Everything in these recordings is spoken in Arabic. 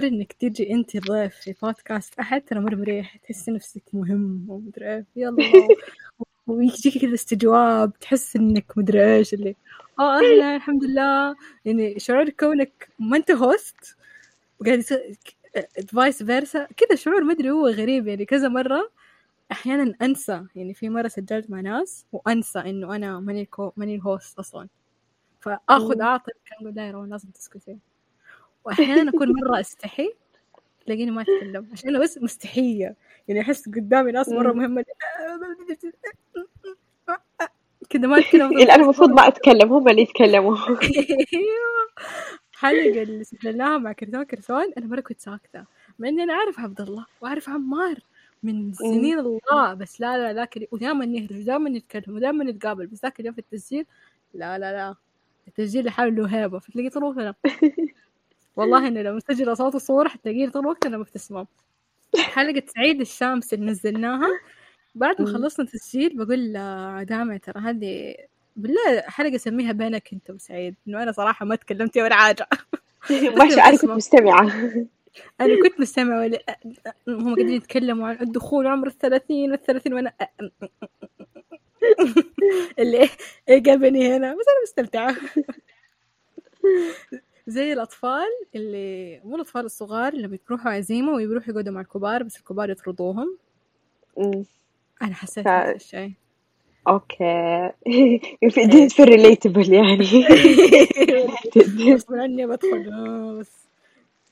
شعور إنك تجي انت ضيف في بودكاست أحد ترى مرة مريح تحسي نفسك مهم ومدري إيه يلا. ويجيك كذا استجواب تحس إنك مدري إيش اللي. آه أهلا الحمد لله. يعني شعور كونك ما أنت host وقاعد vice versa كذا شعور ما أدري هو غريب يعني كذا مرة أحيانا أنسى. يعني في مرة سجلت مع ناس وأنسى إنه أنا ماني ماني ال host أصلا. فأخذ أعطي كان أقول لا يا روان لازم تسكتي واحيانا أكون مرة أستحي تلاقيني ما أتكلم. عشان أنا بس مستحية. يعني أحس قدامي ناس مرة مهمة. كذا ما أتكلم. أنا المفروض ما أتكلم هم اللي يتكلموا. حلقة اللي سجلناها مع كرتون كرتون. أنا مرة كنت ساكتة. مع إني أنا أعرف عبد الله وأعرف عمار من سنين الله. بس لا لا لا ودائما نهرج ودائما نتكلم ودائما نتقابل بس ذاك اليوم في التسجيل لا لا لا. التسجيل لحاله له هيبة فتلاقيه طول الوقت والله إنه لو مسجل صوت وصورة حتلاقيه طول الوقت أنا مبتسمة حلقة سعيد الشامس اللي نزلناها بعد ما خلصنا تسجيل بقول دامع ترى هذه بالله حلقة أسميها بينك أنت وسعيد إنه أنا صراحة ما تكلمت ولا حاجة. ما أنا كنت مستمعة. أنا كنت مستمعة ولا هم قاعدين يتكلموا عن الدخول عمر الثلاثين والثلاثين وأنا اللي إيه جابني هنا بس أنا مستمتعة. زي الأطفال اللي مو الأطفال الصغار اللي بيروحوا عزيمة ويروحوا يقعدوا مع الكبار بس الكبار يطردوهم. أنا حسيت ف... نفس الشيء. أوكي. في دي very relatable يعني. غصب عني بدخل. بس.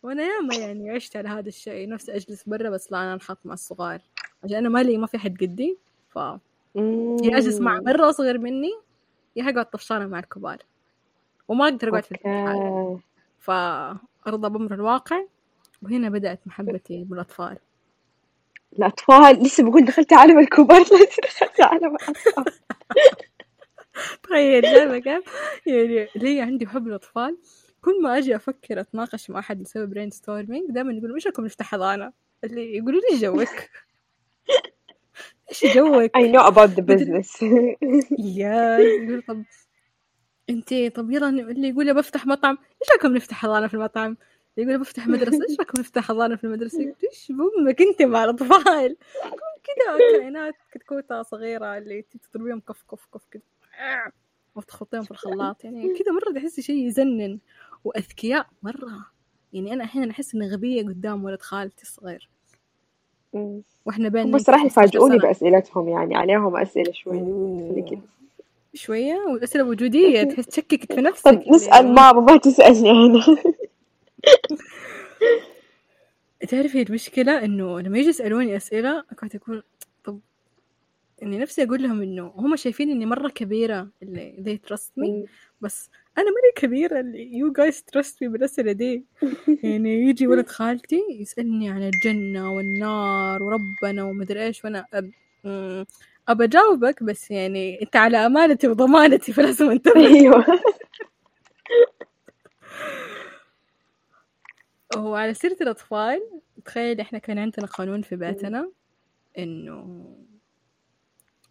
وأنا ياما يعني عشت على هذا الشيء. نفسي أجلس برا بس لا أنا أنحط مع الصغار. عشان أنا مالي ما في حد قدي. ف يا اجلس مع مرة أصغر مني يا اقعد طفشانة مع الكبار. وما أقدر أقعد في البيت فارضى بامر الواقع وهنا بدأت محبتي بالأطفال. الأطفال؟ لسه بقول دخلت عالم الكبار دخلت عالم الأطفال. تخيل جايبة كيف يعني ليه عندي حب الأطفال كل ما أجي أفكر أتناقش مع أحد يسوي brainstorming دائما يقول إيش رايكم نفتح حضانة اللي يقولوا لي جوك؟ إيش جوك؟ I know about the business. يا يقول طب انتي طب يلا اللي يقول بفتح مطعم إيش رايكم نفتح حضانة في المطعم؟ يقول بفتح مدرسة إيش رايكم نفتح حضانة في المدرسة؟ إيش بأمك انت مع الأطفال؟ كذا كائنات كتكوتة صغيرة اللي تضربيهم كف كف كف كذا وتخطيهم في الخلاط. يعني كذا مرة تحسي شيء يزنن وأذكياء مرة. يعني أنا أحيانا أحس إني غبية قدام ولد خالتي الصغير. وإحنا بين بس راح يفاجئوني بأسئلتهم يعني عليهم أسئلة شوي. كذا شوية والأسئلة وجودية تحس تشككك في نفسك طب نسأل ماما ما تسألني أنا. تعرفي المشكلة؟ إنه لما يجي يسألوني أسئلة قاعدة أقول طب إني نفسي أقول لهم إنه هم شايفين إني مرة كبيرة اللي they trust me بس أنا ماني كبيرة اللي you guys trust me بالأسئلة دي. يعني يجي ولد خالتي يسألني عن الجنة والنار وربنا ومدري إيش وأنا أب... أبى أجاوبك بس يعني أنت على أمانتي وضمانتي فلازم أنتبه أيوه. هو على سيرة الأطفال تخيل إحنا كان عندنا قانون في بيتنا إنه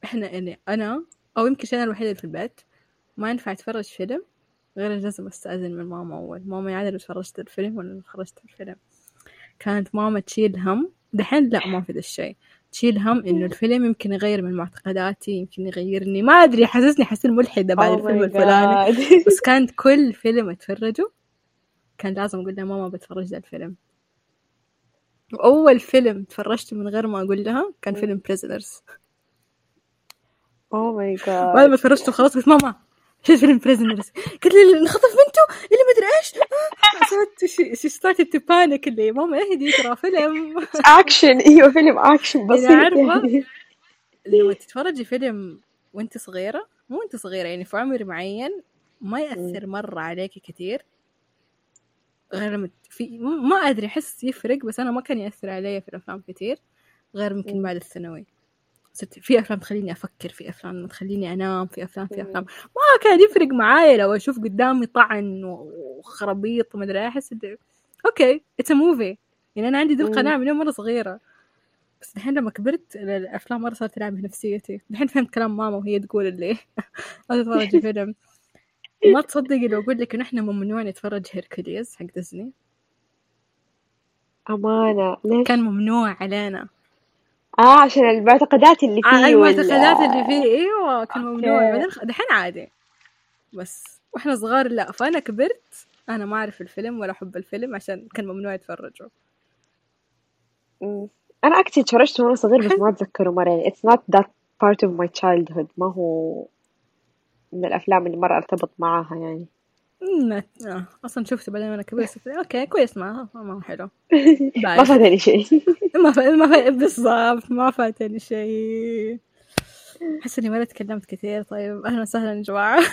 إحنا يعني أنا أو يمكن أنا الوحيدة في البيت ما ينفع أتفرج فيلم غير لازم أستأذن من ماما أول. ماما يا عادل تفرجت الفيلم ولا خرجت الفيلم. كانت ماما تشيل هم. دحين لا ما في ذا الشيء تشيل هم إنه الفيلم يمكن يغير من معتقداتي يمكن يغيرني. ما أدري حسسني حسن ملحدة بعد Oh الفيلم الفلاني. بس كانت كل فيلم أتفرجه كان لازم أقول لها ماما بتفرج ذا الفيلم. وأول فيلم تفرجته من غير ما أقول لها كان فيلم Prisoners اوه ماي بعد جاد ما تفرجته خلاص قلت ماما شو فيلم بريزنرز قلت لي انخطف بنته؟ اللي ما أدري إيش؟ صارت she started to panic اللي ماما اهدي ترى فيلم. اكشن أيوه فيلم اكشن بسيط إذا عارفة؟ يعني. لما تتفرجي فيلم وأنت صغيرة مو وأنت صغيرة يعني في عمر معين ما يأثر مرة عليكي كثير غير لما في ما أدري أحس يفرق بس أنا ما كان يأثر علي في الأفلام كثير غير يمكن. بعد الثانوي. صرت في أفلام تخليني أفكر في أفلام تخليني أنام في أفلام في أفلام. ما كان يفرق معايا لو أشوف قدامي طعن وخرابيط إيه، أحس إنه أوكي it's movie يعني أنا عندي ذي مم. القناعة من يوم مرة صغيرة. بس الحين لما كبرت الأفلام مرة صارت تلعب بنفسيتي. الحين فهمت كلام ماما وهي تقول اللي لا تتفرجي فيلم ما تصدقي لو أقول لك إنه إحنا ممنوع نتفرج هيركوليز حق ديزني أمانة ليش؟ كان ممنوع علينا. آه عشان المعتقدات اللي فيه آه وال- المعتقدات اللي فيه. إيوه كان ممنوع. بعدين دحين عادي. بس وإحنا صغار لا. فأنا كبرت أنا ما أعرف الفيلم ولا أحب الفيلم عشان كان ممنوع يتفرجوا. أنا أكتشف تفرجت وأنا صغير بس ما أتذكره مرة. يعني it's not that part of my childhood. ما هو من الأفلام اللي مرة أرتبط معاها يعني. آه. أصلا شفته بعدين وأنا كبير صرت أوكي كويس ما ما حلو. ما. فاتني شيء. ما ف... ما ف... بالضبط ما فاتني شيء. أحس إني مرة تكلمت كثير طيب. أهلا وسهلا يا جماعة.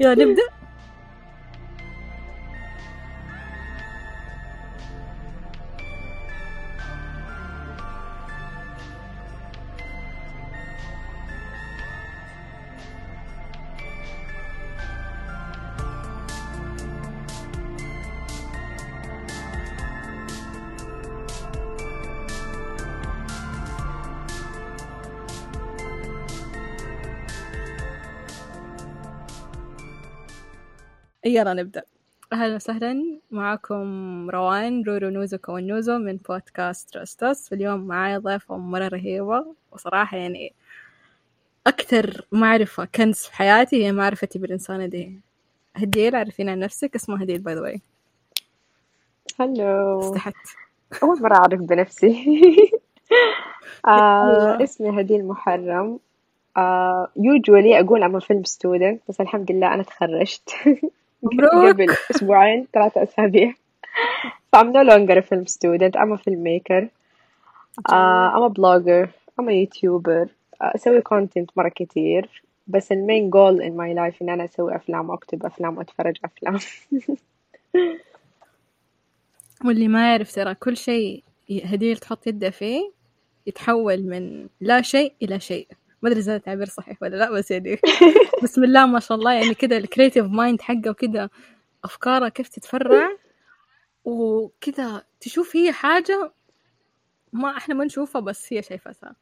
يلا نبدأ. يلا نبدأ. أهلا وسهلا معكم روان رورو نوزو كونوزو من بودكاست تراستس واليوم معايا ضيفة مرة رهيبة وصراحة يعني أكثر معرفة كنز في حياتي هي معرفتي بالإنسانة دي هديل عارفين عن نفسك اسمها هديل by the way hello استحت. أول مرة أعرف بنفسي. آه. اسمي هديل محرم آه usually أقول I'm a film student بس الحمد لله أنا تخرجت. قبل أسبوعين ثلاثة أسابيع. So I'm no longer a film student I'm a filmmaker. آه I'm a blogger I'm a YouTuber. آه أسوي content مرة كتير. بس المين goal in my life إن أنا أسوي أفلام وأكتب أفلام وأتفرج أفلام. واللي ما يعرف ترى كل شيء هديل تحط يدها فيه يتحول من لا شيء إلى شيء. ما أدري إذا التعبير صحيح ولا لا بس يعني بسم الله ما شاء الله يعني كده ال creative mind حقه وكده أفكاره كيف تتفرع؟ وكده تشوف هي حاجة ما إحنا ما نشوفها بس هي شايفتها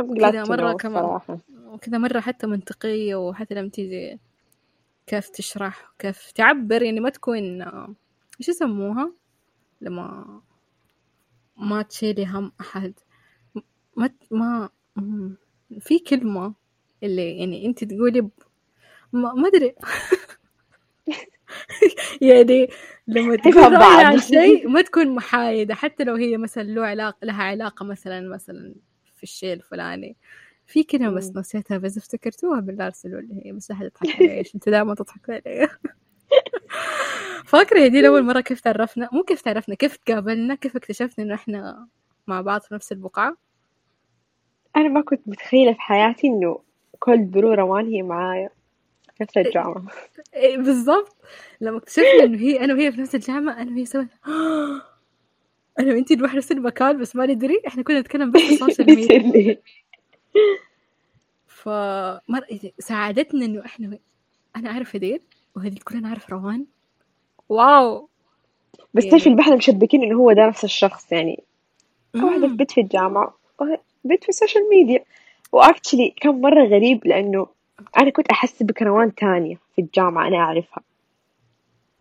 to مرة كمان. وكذا مرة حتى منطقية وحتى لما تيجي كيف تشرح كيف تعبر يعني ما تكون إيش يسموها؟ لما ما تشيلي هم أحد. ما ت- ما في كلمة اللي يعني أنت تقولي ب... ما ما أدري. يعني لما تكون رأي بعض. عن شيء ما تكون محايدة حتى لو هي مثلا له علاقة لها علاقة مثلا مثلا في الشيء الفلاني. في كلمة بس. نسيتها بس افتكرتوها بالله ارسلوا لي هي بس أحد تضحك علي إيش؟ أنت دائما تضحك علي. فاكرة هدي أول مرة كيف تعرفنا؟ مو كيف تعرفنا كيف تقابلنا كيف اكتشفنا إنه إحنا مع بعض في نفس البقعة؟ أنا ما كنت متخيلة في حياتي إنه كل برو روان هي معايا في نفس الجامعة. إيه بالضبط. لما اكتشفنا إنه هي أنا وهي في نفس الجامعة أنا وهي سوينا أنا وأنتي نروح نفس المكان بس ما ندري إحنا كنا نتكلم بس في ال social media literally. فمر ساعدتنا إنه إحنا أنا أعرف هديل وهديل كلنا نعرف روان. واو. بس يعني- تعرفي اللي إحنا مشبكين إنه هو ده نفس الشخص يعني؟ واحدة في. بيت في الجامعة وبيت في ال social media و actually كان مرة غريب لأنه أنا كنت أحس بكروان تانية في الجامعة أنا أعرفها.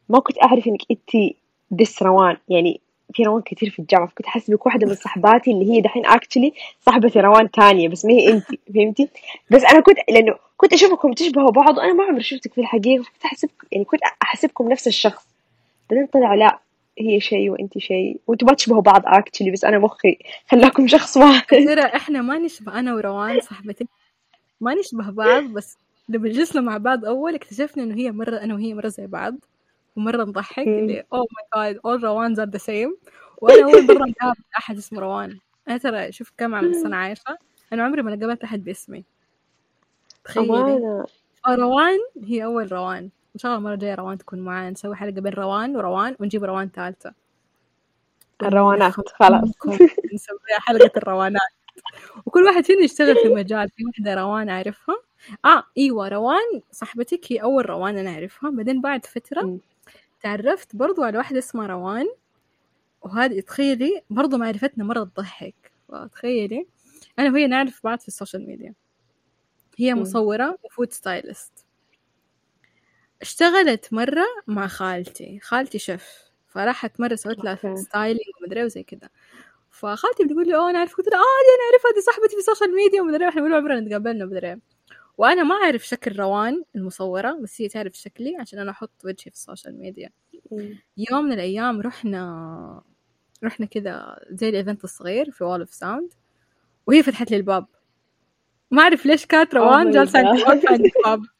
ما كنت أعرف إنك أنتي this روان. يعني في روان كتير في الجامعة. فكنت أحس بك واحدة من صحباتي اللي هي دحين actually صاحبة روان تانية بس ما هي أنتي فهمتي؟ بس أنا كنت لأنه كنت أشوفكم تشبهوا بعض. وأنا ما عمري شفتك في الحقيقة. كنت أحسبك يعني كنت أحسبكم نفس الشخص. بعدين طلع لا. هي شيء وأنتي شيء. وأنتوا ما تشبهوا بعض actually بس أنا مخي خلاكم شخص واحد. ترى إحنا ما نشبه أنا وروان صاحبتي. ما نشبه بعض بس لما جلسنا مع بعض أول اكتشفنا إنه هي مرة أنا وهي مرة زي بعض. ومرة نضحك. اللي oh my God all روانز are the same وأنا أول مرة قابلت احد اسمه روان. أنا ترى شوف كم عم سنه عايشة. أنا عمري ما قابلت أحد باسمي. تخيلي. روان هي أول روان. إن شاء الله المرة الجاية روان تكون معانا. نسوي حلقة بين روان وروان ونجيب روان ثالثة. الروانات خلاص. نسويها حلقة الروانات. وكل واحد فينا يشتغل في مجال في واحدة روان أعرفها آه أيوة روان صاحبتك هي أول روان أنا أعرفها. بعدين بعد فترة مم. تعرفت برضو على واحدة اسمها روان. وهذه تخيلي برضو معرفتنا مرة تضحك. تخيلي. أنا وهي نعرف بعض في ال social media. هي. مصورة و food stylist اشتغلت مرة مع خالتي. خالتي شيف. فراحت مرة سوت لها. styling ومدري وزي كذا فخالتي بتقول لي أوه أنا أعرف قلت لها آه دي أنا أعرفها دي صاحبتي في ال social media ومدري إحنا عمرنا نتقابلنا مدري وأنا ما أعرف شكل روان المصورة بس هي تعرف شكلي عشان أنا أحط وجهي في ال social media. يوم من الأيام رحنا رحنا كذا زي ال event الصغير في Wall of Sound وهي فتحت لي الباب. ما أعرف ليش كانت روان my جالسة عند الباب.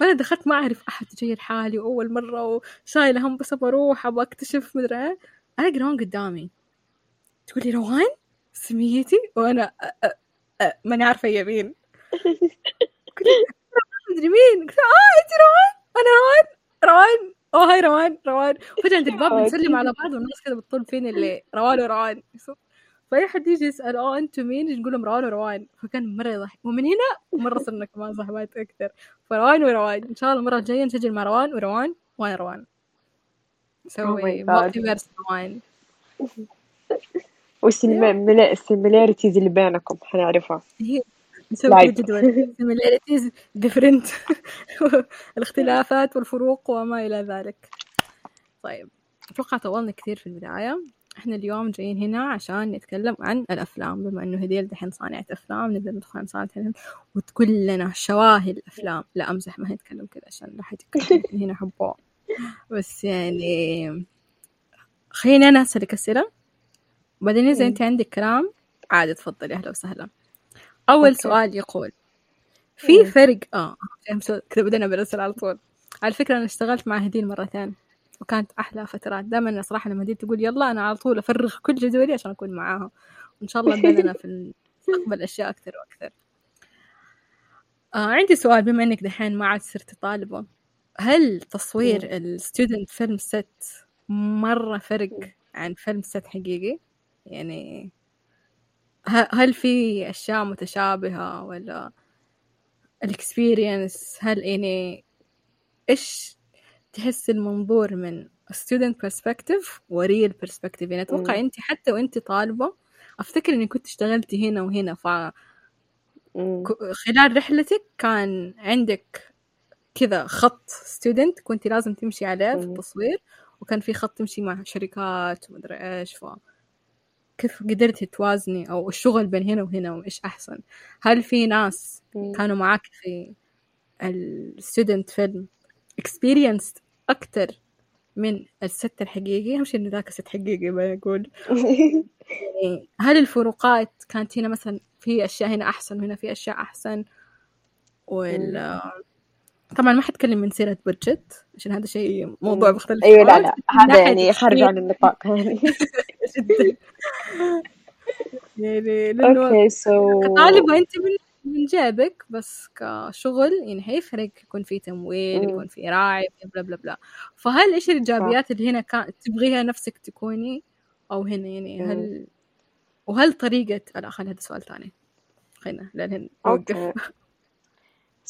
فانا دخلت ما أعرف أحد جاي لحالي وأول مرة وشايلة هم بس ابى أروح ابى أكتشف مدري إيه. الاقي روان قدامي. تقول لي روان؟ سميتي؟ وأنا ماني عارفة هي مين. مدري مين. قلت آه انت روان؟ أنا روان. روان؟ أوه hi روان روان. فجاه عند الباب بنسلم على بعض والناس كذا بتطل فينا اللي روان وروان. فأي حد يجي يسأل آه أنتم مين؟ نقول لهم روان وروان. فكان مرة يضحك. ومن هنا مرة صرنا كمان صاحبات أكثر. فروان وروان. إن شاء الله المرة الجاية نسجل مع روان وروان وأنا روان. نسوي Oh God. multiverse روان وش ال similarities اللي بينكم حنعرفها. نسوي. جدول. Similarities different. الاختلافات والفروق وما إلى ذلك. طيب. أتوقع طولنا كثير في البداية. إحنا اليوم جايين هنا عشان نتكلم عن الأفلام بما إنه هديل دحين صانعة أفلام نبدأ ندخل عن صانعة وتقول لنا شواهي الأفلام لا أمزح ما هنتكلم كذا عشان لا حد هنا حبوه بس يعني خليني أنا أسألك أسئلة. وبعدين إذا مم. أنت عندك كلام عادي تفضلي أهلا وسهلا. أول okay. سؤال يقول في مم. فرق آه كذا بدنا بنرسل على طول. على فكرة أنا اشتغلت مع هديل مرتين. وكانت أحلى فترات. دائما صراحة لما هديل تقول يلا أنا على طول أفرغ كل جدولي عشان أكون معاها وإن شاء الله بيننا في المستقبل أشياء أكثر وأكثر. آه عندي سؤال بما إنك دحين ما عاد صرتي طالبة هل تصوير ال student film ست مرة فرق عن فيلم ست حقيقي؟ يعني هل في أشياء متشابهة ولا الاكسبيرينس هل يعني إيش تحس المنظور من student perspective وريل perspective يعني أتوقع. أنت حتى وأنت طالبة أفتكر إني كنت اشتغلتي هنا وهنا فخلال مم. رحلتك كان عندك كذا خط student كنت لازم تمشي عليه في. التصوير وكان في خط تمشي مع شركات ومدري إيش ف كيف قدرتي توازني أو الشغل بين هنا وهنا وإيش أحسن هل في ناس. كانوا معاك في الستودنت فيلم experienced أكتر من الست الحقيقي أهم شيء إنه ذاك ست حقيقي بقول يعني هل الفروقات كانت هنا مثلا في أشياء هنا أحسن وهنا في أشياء أحسن؟ ولا طبعا ما حتكلم من سيرة بادجت عشان هذا شيء موضوع. مختلف أيوه لا. لا هذا يعني خارج عن النطاق يعني جدا. يعني سو كطالبة أنت من من جيبك بس كشغل يعني حيفرق يكون في تمويل. يكون في راعي بلا بلا بلا. فهل إيش الإيجابيات اللي هنا كان تبغيها نفسك تكوني؟ أو هنا يعني. هل وهل طريقة لا خلي هذا سؤال ثاني. خلينا لأن نوقف.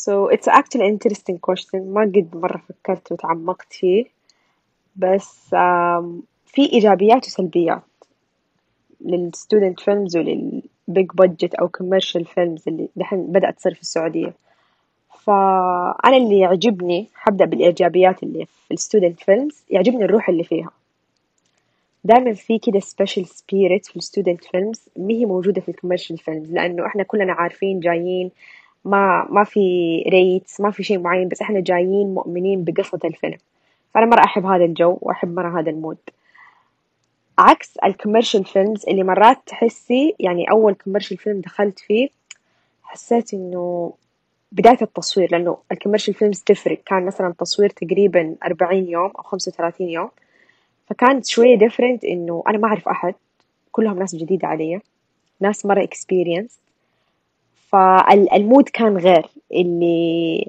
So it's actually interesting question. ما قد مرة فكرت وتعمقت فيه. بس آم، في إيجابيات وسلبيات لل student films ولل big budget أو commercial films اللي دحين بدأت تصير في السعودية. فأنا اللي يعجبني حبدأ بالإيجابيات اللي في ال student films يعجبني الروح اللي فيها. دائما في كده special spirit في ال student films ما هي موجودة في ال commercial films لأنه إحنا كلنا عارفين جايين ما ما في rates ما في شيء معين بس إحنا جايين مؤمنين بقصة الفيلم. فأنا مرة أحب هذا الجو وأحب مرة هذا ال mood. عكس ال commercial films اللي مرات تحسي يعني أول commercial film دخلت فيه حسيت إنه بداية التصوير لأنه ال commercial films تفرق كان مثلا التصوير تقريبا أربعين يوم أو خمسة وثلاثين يوم. فكانت شوية different إنه أنا ما أعرف أحد كلهم ناس جديدة علي ناس مرة experienced. فال mood كان غير اللي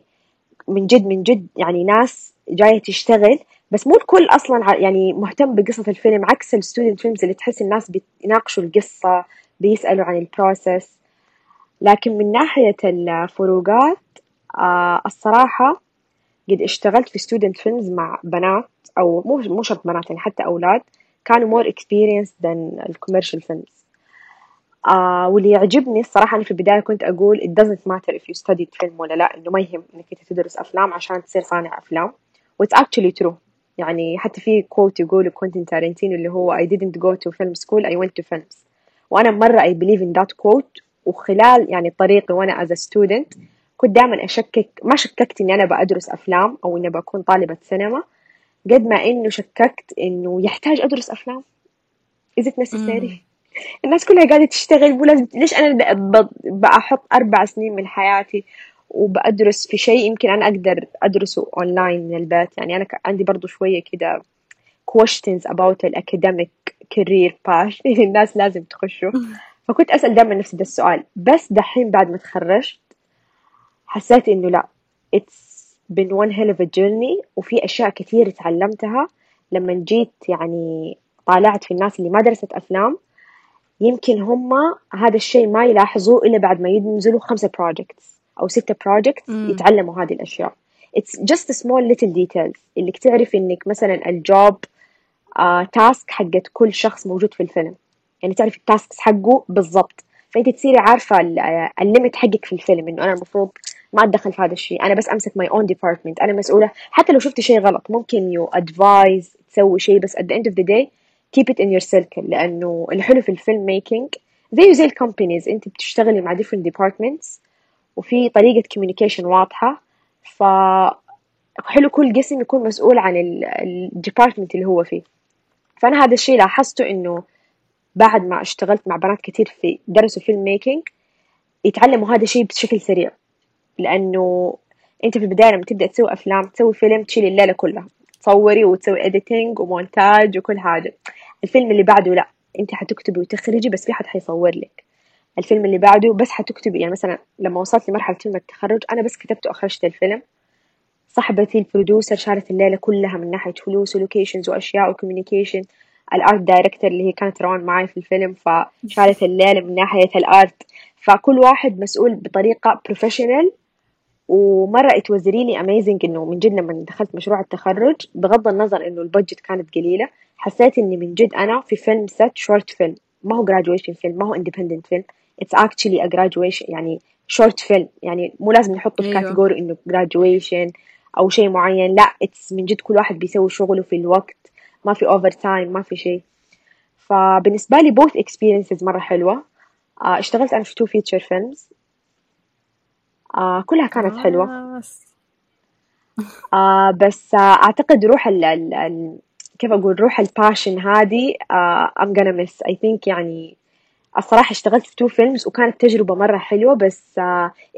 من جد من جد يعني ناس جاية تشتغل بس مو الكل أصلا ع- يعني مهتم بقصة الفيلم عكس ال student films اللي تحس الناس بيناقشوا القصة بيسألوا عن ال process لكن من ناحية الفروقات آه الصراحة قد اشتغلت في student films مع بنات أو مو مو شرط بنات يعني حتى أولاد كانوا more experienced than ال commercial films آه واللي يعجبني الصراحة أنا في البداية كنت أقول it doesn't matter if you studied film ولا لا إنه ما يهم أنت تدرس أفلام عشان تصير صانع أفلام. و it's actually true. يعني حتى في quote يقول كوينتين تارنتينو اللي هو I didn't go to film school I went to films. وأنا مرة I believe in that quote وخلال يعني طريقي وأنا as a student كنت دائما أشكك ما شككت إني أنا بأدرس أفلام أو إني بكون طالبة سينما قد ما إنه شككت إنه يحتاج أدرس أفلام. Is it necessary? الناس كلها قاعدة تشتغل مو لازم ليش أنا بأحط أربع سنين من حياتي وبأدرس في شيء يمكن أنا أقدر أدرسه أونلاين من البيت. يعني أنا عندي برضو شوية كده questions about الأكاديميك career path. الناس لازم تخشوا. فكنت أسأل دائما نفسي ده السؤال. بس دحين بعد ما تخرجت حسيت إنه لا it's been one hell of a journey. وفي أشياء كثير تعلمتها. لما جيت يعني طالعت في الناس اللي ما درست أفلام يمكن هم هذا الشيء ما يلاحظوه إلا بعد ما ينزلوا خمسة projects. أو ستة projects يتعلموا هذه it's just a small little details. اللي تعرف إنك مثلا ال job task uh, حقت كل شخص موجود في الفيلم. يعني تعرف ال tasks حقه بالضبط. فأنت تصيري عارفة ال limit حقك في الفيلم إنه أنا المفروض ما أتدخل في هذا الشيء. أنا بس أمسك my own department أنا مسؤولة. حتى لو شفت شيء غلط ممكن you advise تسوي شيء بس at the end of the day keep it in your circle. لأنه الحلو في ال filmmaking زيه زي ال companies أنت بتشتغلي مع different departments. وفي طريقة communication واضحة. ف حلو كل قسم يكون مسؤول عن ال department اللي هو فيه. فأنا هذا الشيء لاحظته إنه بعد ما اشتغلت مع بنات كتير في درسوا filmmaking يتعلموا هذا الشيء بشكل سريع. لأنه أنت في البداية لما تبدأ تسوي أفلام تسوي فيلم تشيل الليلة كلها. تصوري وتسوي editing ومونتاج وكل حاجة. الفيلم اللي بعده لا أنت حتكتبي وتخرجي بس في حد حيصور لك. الفيلم اللي بعده بس حتكتبي يعني مثلا لما وصلت لمرحلة فيلم التخرج أنا بس كتبت وأخرجت الفيلم. صاحبتي ال producer شالت الليلة كلها من ناحية فلوس و locations وأشياء و communication ال art director اللي هي كانت روان معي في الفيلم فشالت الليلة من ناحية ال art فكل واحد مسؤول بطريقة professional it was really amazing إنه من جد لما دخلت مشروع التخرج بغض النظر إنه ال budget كانت قليلة حسيت إني من جد أنا في فيلم ست short film ما هو graduation film ما هو independent film it's actually a graduation يعني short film يعني مو لازم نحطه في. category إنه graduation أو شيء معين. لا it's من جد كل واحد بيسوي شغله في الوقت. ما في overtime ما في شيء. فبالنسبة لي both experiences مرة حلوة. آه، اشتغلت أنا في two feature films. آه، كلها كانت حلوة. آه، بس أعتقد روح ال ال كيف أقول؟ روح ال passion هذه I'm gonna miss. I think يعني الصراحة اشتغلت في two films وكانت تجربة مرة حلوة بس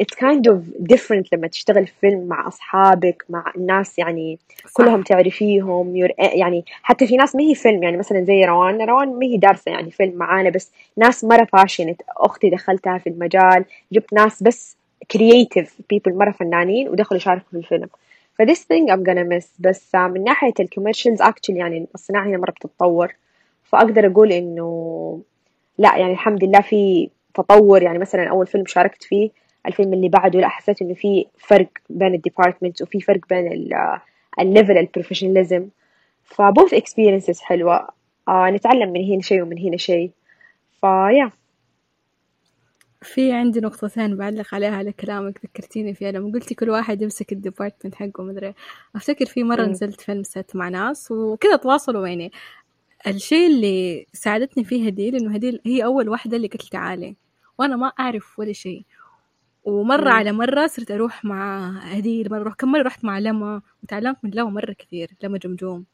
it's kind of different لما تشتغل في فيلم مع أصحابك مع الناس يعني صح. كلهم تعرفيهم يعني حتى في ناس ما هي فيلم يعني مثلا زي روان روان ما هي دارسة يعني فيلم معانا بس ناس مرة passionate أختي دخلتها في المجال جبت ناس بس creative people مرة فنانين ودخلوا يشاركوا في الفيلم. ف this thing I'm gonna miss بس uh, من ناحية ال commercials actually يعني الصناعة هنا مرة بتتطور. فأقدر أقول إنه لا يعني الحمد لله في تطور. يعني مثلا أول فيلم شاركت فيه الفيلم اللي بعده لا حسيت إنه في فرق بين ال departments وفي فرق بين ال level ال professionalism ف both experiences حلوة. آه نتعلم من هنا شيء ومن هنا شيء. ف yeah في عندي نقطتين بعلق عليها على كلامك ذكرتيني فيها. لما قلتي كل واحد يمسك ال department حقه مدري أفتكر في مرة نزلت فيلم ست مع ناس وكذا تواصلوا يعني. الشيء اللي ساعدتني فيه هديل إنه هديل هي أول واحدة اللي قالت تعالي. وأنا ما أعرف ولا شيء. ومرة على مرة صرت أروح مع هديل مرة أروح كم مرة رحت مع لما. وتعلمت من لما مرة كثير لما جمجوم.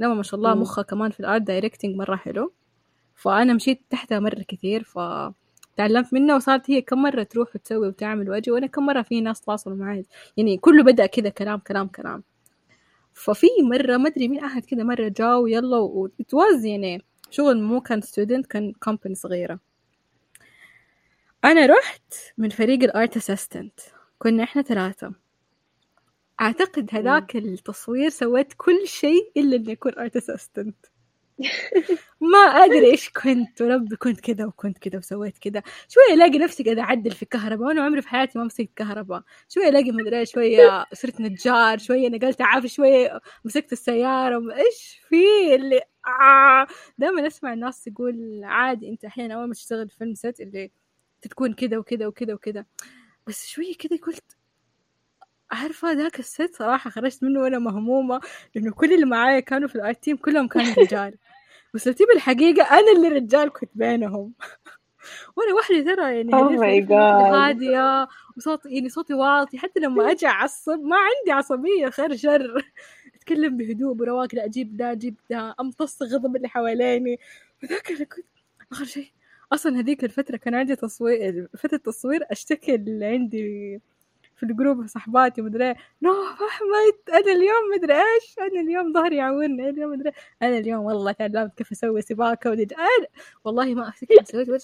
لما ما شاء الله مخها كمان في الآرت دايركتنج مرة حلو. فأنا مشيت تحتها مرة كثير ف تعلمت منها. وصارت هي كم مرة تروح وتسوي وتعمل وأجي. وأنا كم مرة في ناس تواصلوا معي. يعني كله بدأ كذا كلام كلام كلام. ففي مرة ما أدري مين أحد كذا مرة جا ويلا it was يعني شغل مو كان student كان company صغيرة. أنا رحت من فريق ال art assistant كنا إحنا ثلاثة. أعتقد هذاك التصوير سويت كل شيء إلا إني أكون art assistant ما أدري إيش كنت وربي كنت كذا وكنت كذا وسويت كذا. شوية ألاقي نفسي قاعدة أعدل في كهرباء وأنا عمري في حياتي ما مسكت كهرباء. شوية ألاقي مدري شوية صرت نجار شوية نقلت عافي شوية مسكت السيارة. إيش في اللي؟ آه. دائما أسمع الناس تقول عادي أنت أحيانا أول ما تشتغل في فيلم ست اللي تكون كذا وكذا وكذا وكذا. بس شوية كذا قلت عارفة ذاك الست صراحة خرجت منه وأنا مهمومة لأنه كل اللي معايا كانوا في الآي تيم كلهم كانوا رجال. بس تبي الحقيقة أنا اللي رجال كنت بينهم. وأنا وحدي ترى يعني Oh. هادية وصوتي يعني صوتي واطي. حتى لما أجي أعصب ما عندي عصبية خير شر. أتكلم بهدوء برواق لا أجيب ده أجيب ده أمتص غضب اللي حواليني. وذاك أنا كنت آخر شيء. أصلا هذيك الفترة كان عندي تصوير فترة تصوير أشتكي اللي عندي في الجروب صحباتي مدري إيه. نوح أحمد أنا اليوم مدري إيش أنا اليوم ظهري يعورني أنا اليوم مدري إيه. أنا اليوم والله تعلمت كيف أسوي سباكة ودي أنا والله ما افتكر سويت وش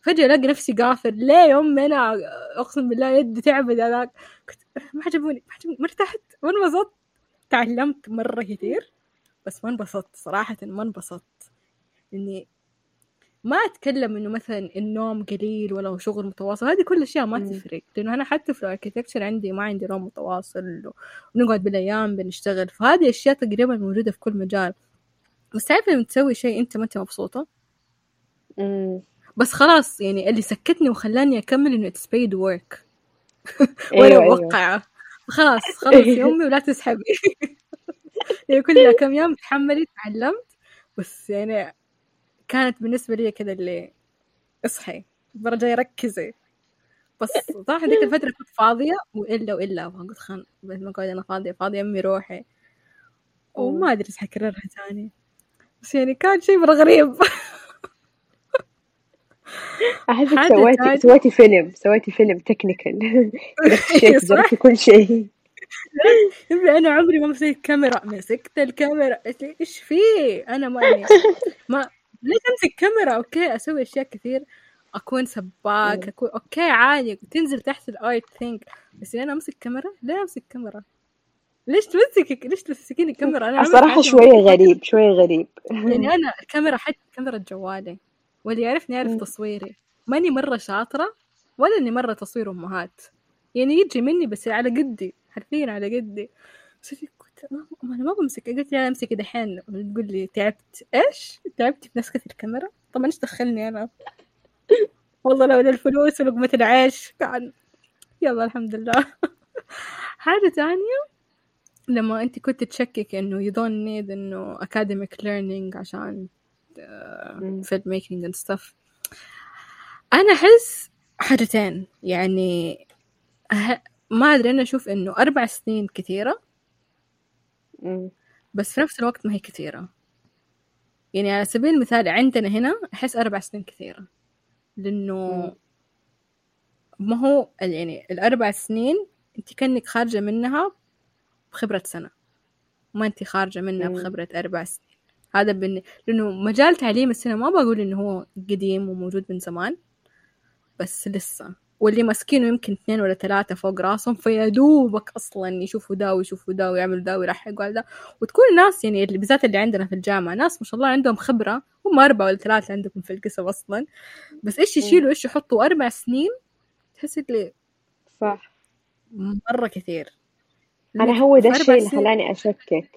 فجأة الاقي نفسي قافل. ليه يوم أنا أقسم بالله يدي تعبت هذاك. كنت ما عجبوني ما عجبوني ما ارتحت ما انبسطت. تعلمت مرة كثير بس ما انبسطت صراحة ما انبسطت. إني ما أتكلم إنه مثلا النوم قليل ولا شغل متواصل هذه كل الأشياء ما. تفرق لأنه أنا حتى في ال architecture عندي ما عندي نوم متواصل ونقعد بالأيام بنشتغل فهذه أشياء تقريبا موجودة في كل مجال. بس تعرف لما تسوي شيء أنت ما أنت مبسوطة؟ مم. بس خلاص يعني اللي سكتني وخلاني أكمل إنه اتس paid work. وأنا أيوة أيوة. موقعه خلاص خلاص يا امي ولا تسحبي. يعني كلها كم يوم تحملي تعلمت بس يعني كانت بالنسبة لي كذا اللي اصحي المرة الجاية ركزي. بس صراحة ذيك الفترة كنت فاضية وإلا وإلا. قلت خان بس ما قاعد أنا فاضية فاضية أمي روحي. وما أدري إيش حكررها تاني. بس يعني كان شيء مرة غريب حاجة سويتي تانية. سويتي فيلم سويتي فيلم technical جربتي كل شيء. أنا عمري ما مسكت كاميرا. مسكت الكاميرا. قلت لي إيش في؟ أنا ما يعني ما ليش أمسك كاميرا؟ okay أسوي أشياء كثير. أكون سباك مم. أكون okay عادي. تنزل تحت الآ I think بس أنا أمسك كاميرا؟ ليه أمسك كاميرا؟ ليش تمسكك ليش تمسكيني كاميرا؟ أنا عمري في الصراحة حياتي ما شوية مسكت غريب شوية غريب. يعني أنا الكاميرا حتى كاميرا جوالي. واللي يعرفني يعرف. تصويري. ماني مرة شاطرة ولا إني مرة تصوير أمهات. يعني يجي مني بس على قدي حرفيا على قدي. ما أنا ما بمسك قلت لها أمسك دحين تقول لي تعبت إيش؟ تعبتي في مسكة الكاميرا؟ طبعا إيش دخلني أنا؟ والله لو الفلوس ولقمة العيش كان يلا الحمد لله حاجة تانية لما أنت كنت تشكك إنه you don't need إنه academic learning عشان مم. film making and stuff أنا أحس حاجتين يعني. ما أدري أنا أشوف إنه أربع سنين كثيره مم. بس في نفس الوقت ما هي كثيرة يعني على سبيل المثال عندنا هنا أحس أربع سنين كثيرة لأنه مم. ما هو يعني الأربع سنين أنت كأنك خارجة منها بخبرة سنة ما أنت خارجة منها مم. بخبرة أربع سنين هذا بن... لأنه مجال تعليم السينما ما بقول إنه هو قديم وموجود من زمان بس لسه واللي ماسكينه يمكن اثنين ولا ثلاثة فوق راسهم فيا دوبك أصلا يشوفوا دا ويشوفوا دا ويعملوا دا ويلحقوا على دا وتكون الناس يعني اللي بالذات اللي عندنا في الجامعة ناس ما شاء الله عندهم خبرة هم أربعة ولا ثلاثة عندكم في القسم أصلا. بس إيش يشيلوا إيش يحطوا؟ أربع سنين تحس اللي صح. مرة كثير. أنا هو ده الشيء اللي خلاني أشكك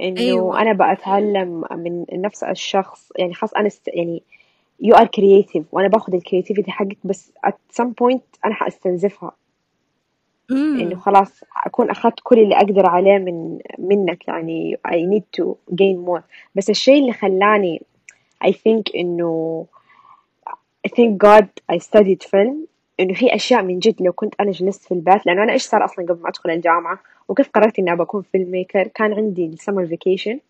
إنه أيوة. أنا بأتعلم من نفس الشخص يعني خلاص أنا است... يعني you are creative. وأنا باخد ال creativity حقك بس at some point أنا حأستنزفها. إنه امم خلاص أكون أخذت كل اللي أقدر عليه من منك يعني I need to gain more. بس الشيء اللي خلاني I think إنه I thank God I studied film. إنه في أشياء من جد لو كنت أنا جلست في البيت لأنه أنا إيش صار أصلا قبل ما أدخل الجامعة؟ وكيف قررت إني أبى أكون filmmaker كان عندي ال summer vacation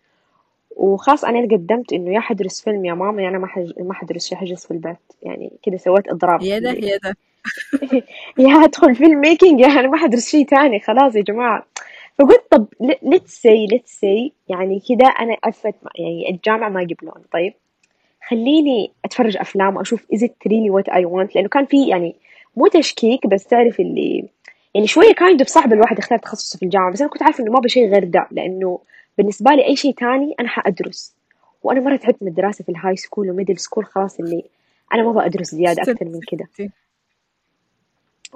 وخلاص أنا قدمت إنه يا حدرس فيلم يا ماما يا أنا ما حج... ما حدرس شيء حجلس في البيت. يعني كده سويت إضراب. يا ده يا ده. يا هدخل film making يا أنا ما حدرس شيء تاني. خلاص يا جماعة. فقلت طب let's say let's say يعني كده أنا أثبت يعني الجامعة ما قبلوني طيب. خليني أتفرج أفلام وأشوف is it really what I want لأنه كان في يعني مو تشكيك بس تعرف اللي يعني شوية kind of صعب الواحد يختار تخصصه في الجامعة. بس أنا كنت عارفة إنه ما بشيء غير ده لأنه بالنسبة لي أي شيء تاني أنا حأدرس. وأنا مرة تعبت من الدراسة في ال high school و middle school خلاص اللي أنا ما بأدرس زيادة ست أكثر من كده. ستي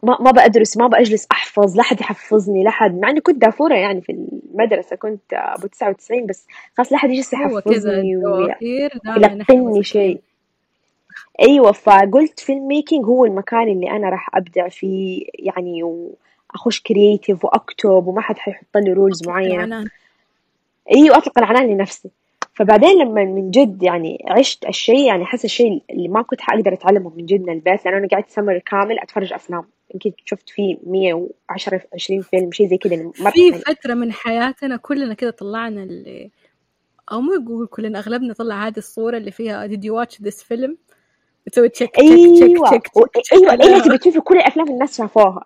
ما ما بأدرس ما بأجلس أحفظ لا حد يحفظني لا حد مع إني كنت دافورة يعني في المدرسة كنت أبو 99 بس خلاص لا حد يجلس كذا يحفظني ويلقني شيء. أيوه فقلت film making هو المكان اللي أنا راح أبدع فيه يعني و اخش creative وأكتب وما حد حيحط لي rules معينة. العنان. أيوه اطلق العنان لنفسي. فبعدين لما من جد يعني عشت الشيء يعني حس الشيء اللي ما كنت حقدر أتعلمه من جد من البيت لأنه أنا قعدت سمر كامل أتفرج أفلام. يمكن شفت فيه 110 20 فيلم شيء زي كذا. في يعني فترة من حياتنا كلنا كده طلعنا اللي أو مو يقول كلنا أغلبنا طلع هذه الصورة اللي فيها did you watch this film? بتسوي check check أيوه. check و- check أيوه. الا تبي تشوفي كل الأفلام الناس شافوها.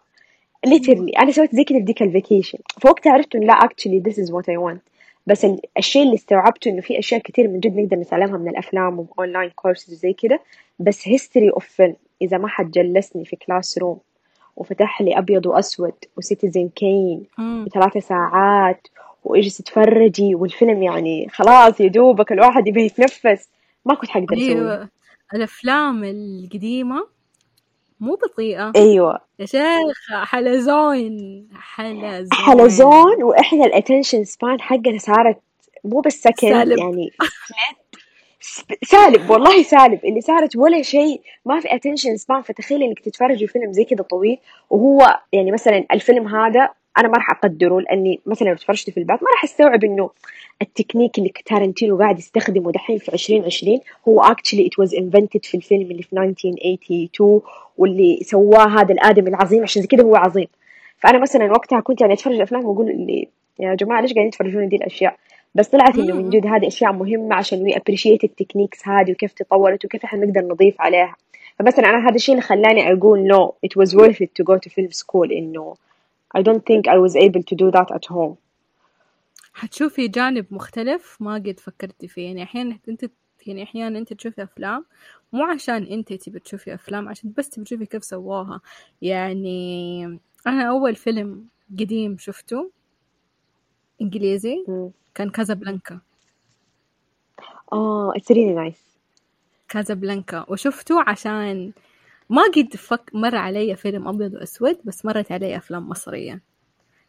Literally. أنا سويت زي كذا في ديك ال vacation فوقتها عرفت انه لا actually this is what I want. بس ال- الشيء اللي استوعبته إنه في أشياء كثير من جد نقدر نتعلمها من الأفلام و online courses وزي كذا بس history of film. إذا ما حد جلسني في classroom وفتح لي أبيض وأسود و Citizen Kane. وثلاثة ساعات وإجلس تتفرجي والفيلم يعني خلاص يا دوبك الواحد يبي يتنفس ما كنت حقدر اسويها أيوة. الأفلام القديمة مو بطيئة. أيوه. يا شيخ حلزون حلزون. حلزون وإحنا ال attention span حقنا صارت مو بس سالب. يعني سالب والله سالب. اللي صارت ولا شيء ما في attention span فتخيلي إنك تتفرجي فيلم زي كذا طويل وهو يعني مثلا الفيلم هذا أنا ما راح أقدره لأني مثلا لو تفرجت في البيت ما راح أستوعب إنه التكنيك اللي تارنتينو قاعد يستخدمه دحين في 2020 هو actually it was invented في الفيلم اللي في 1982 واللي سواه هذا الادمي العظيم عشان كذا هو عظيم. فأنا مثلا وقتها كنت يعني أتفرج أفلام وأقول اللي يا جماعة ليش قاعدين تفرجون دي الأشياء؟ بس طلعت إنه من. جد هذه أشياء مهمة عشان we appreciate ال techniques هذه وكيف تطورت وكيف إحنا نقدر نضيف عليها. فمثلا أنا هذا الشيء اللي خلاني أقول it was worth it to go to film school إنه I don't think I was able to do that at home. حتشوفي جانب مختلف ما قد فكرتي فيه. يعني أحيانا أنت يعني أحيانا أنت تشوفي أفلام مو عشان أنت تبي تشوفي أفلام عشان بس تبي تشوفي كيف سواها. يعني أنا أول فيلم قديم شفته إنجليزي. كان كازابلانكا. آه it's really nice. كازابلانكا. وشفته عشان ما قد فك مر علي فيلم أبيض وأسود بس مرت علي أفلام مصرية.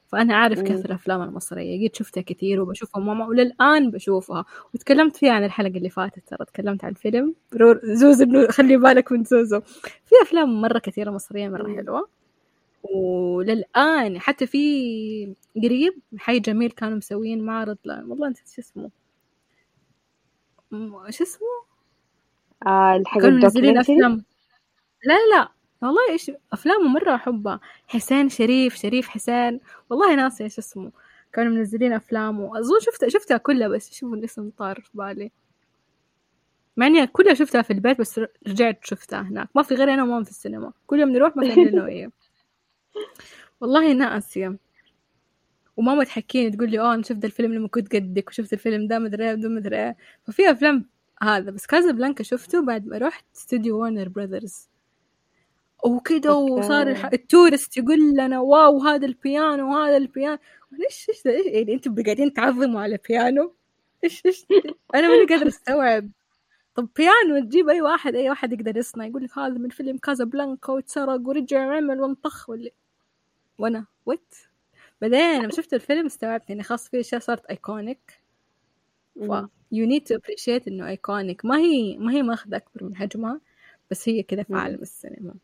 فأنا أعرف. كيف الأفلام المصرية قد شفتها كثير وبشوفها ماما وللآن بشوفها. وتكلمت فيها عن الحلقة اللي فاتت ترى تكلمت عن فيلم. زوزو إنه خلي بالك من زوزو. في أفلام مرة كثيرة مصرية مرة. حلوة. وللآن حتى في قريب حي جميل كانوا مسوين معرض ل... والله نسيت شو اسمه. شو اسمه؟ آه الحاجة كانوا منزلين أفلام. لا لا لا. والله إيش أفلامه مرة أحبها. حسين شريف شريف حسين. والله ناسي إيش اسمه كانوا منزلين أفلامه. أظن شفتها شفتها كلها بس شوفوا الاسم طار في بالي. مع إني كلها شفتها في البيت بس رجعت شفتها هناك. ما في غير أنا وماما في السينما. كل يوم نروح مكان وهي والله ناسية وماما تحكيني تقول لي آه أنا شفت الفيلم لما كنت قدك وشفت الفيلم ده مدري إيه مدري إيه. ففي أفلام هذا. بس كازابلانكا شفته بعد ما رحت استوديو وارنر براذرز وكده وصار ال tourist يقول لنا واو هذا البيانو وهذا البيانو. إيش إيش يعني أنتوا قاعدين تعظموا على بيانو؟ إيش إيش أنا ماني قادرة أستوعب. طب بيانو تجيب أي واحد أي واحد يقدر يصنع يقول لك هذا من فيلم كازابلانكا واتسرق ورجع وعمل وانطخ ولا؟ وأنا what بعدين لما شفت الفيلم استوعبت يعني خلاص في أشياء صارت iconic ف you need to appreciate إنه iconic ما هي ما هي ماخذة أكبر من حجمها بس هي كذا في. عالم السينما.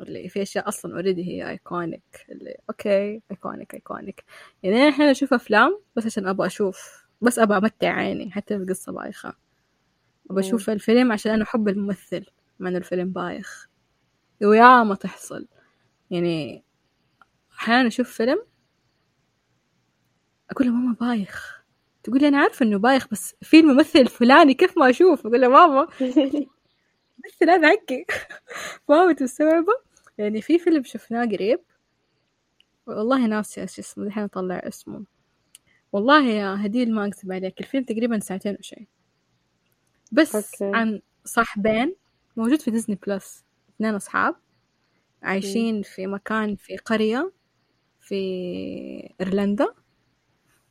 اللي في أشياء أصلا already هي iconic اللي okay iconic iconic يعني أنا أحيانا أشوف أفلام بس عشان أبغى أشوف بس أبغى أمتع عيني حتى القصة بايخة. أبغى. أشوف الفيلم عشان أنا أحب الممثل مع انه الفيلم بايخ. ويا ما تحصل. يعني أحيانا أشوف فيلم أقول ماما بايخ. تقول لي أنا عارفة إنه بايخ بس في الممثل الفلاني كيف ما أشوف؟ أقول له ماما. الممثل هذا حقي ماما تستوعبه يعني في فيلم شفناه قريب. والله ناسي إيش اسمه الحين أطلع اسمه. والله يا هديل ما أكذب عليك الفيلم تقريبا ساعتين وشي بس okay. عن صاحبين موجود في ديزني بلس. اثنين أصحاب. عايشين في مكان في قرية في إيرلندا.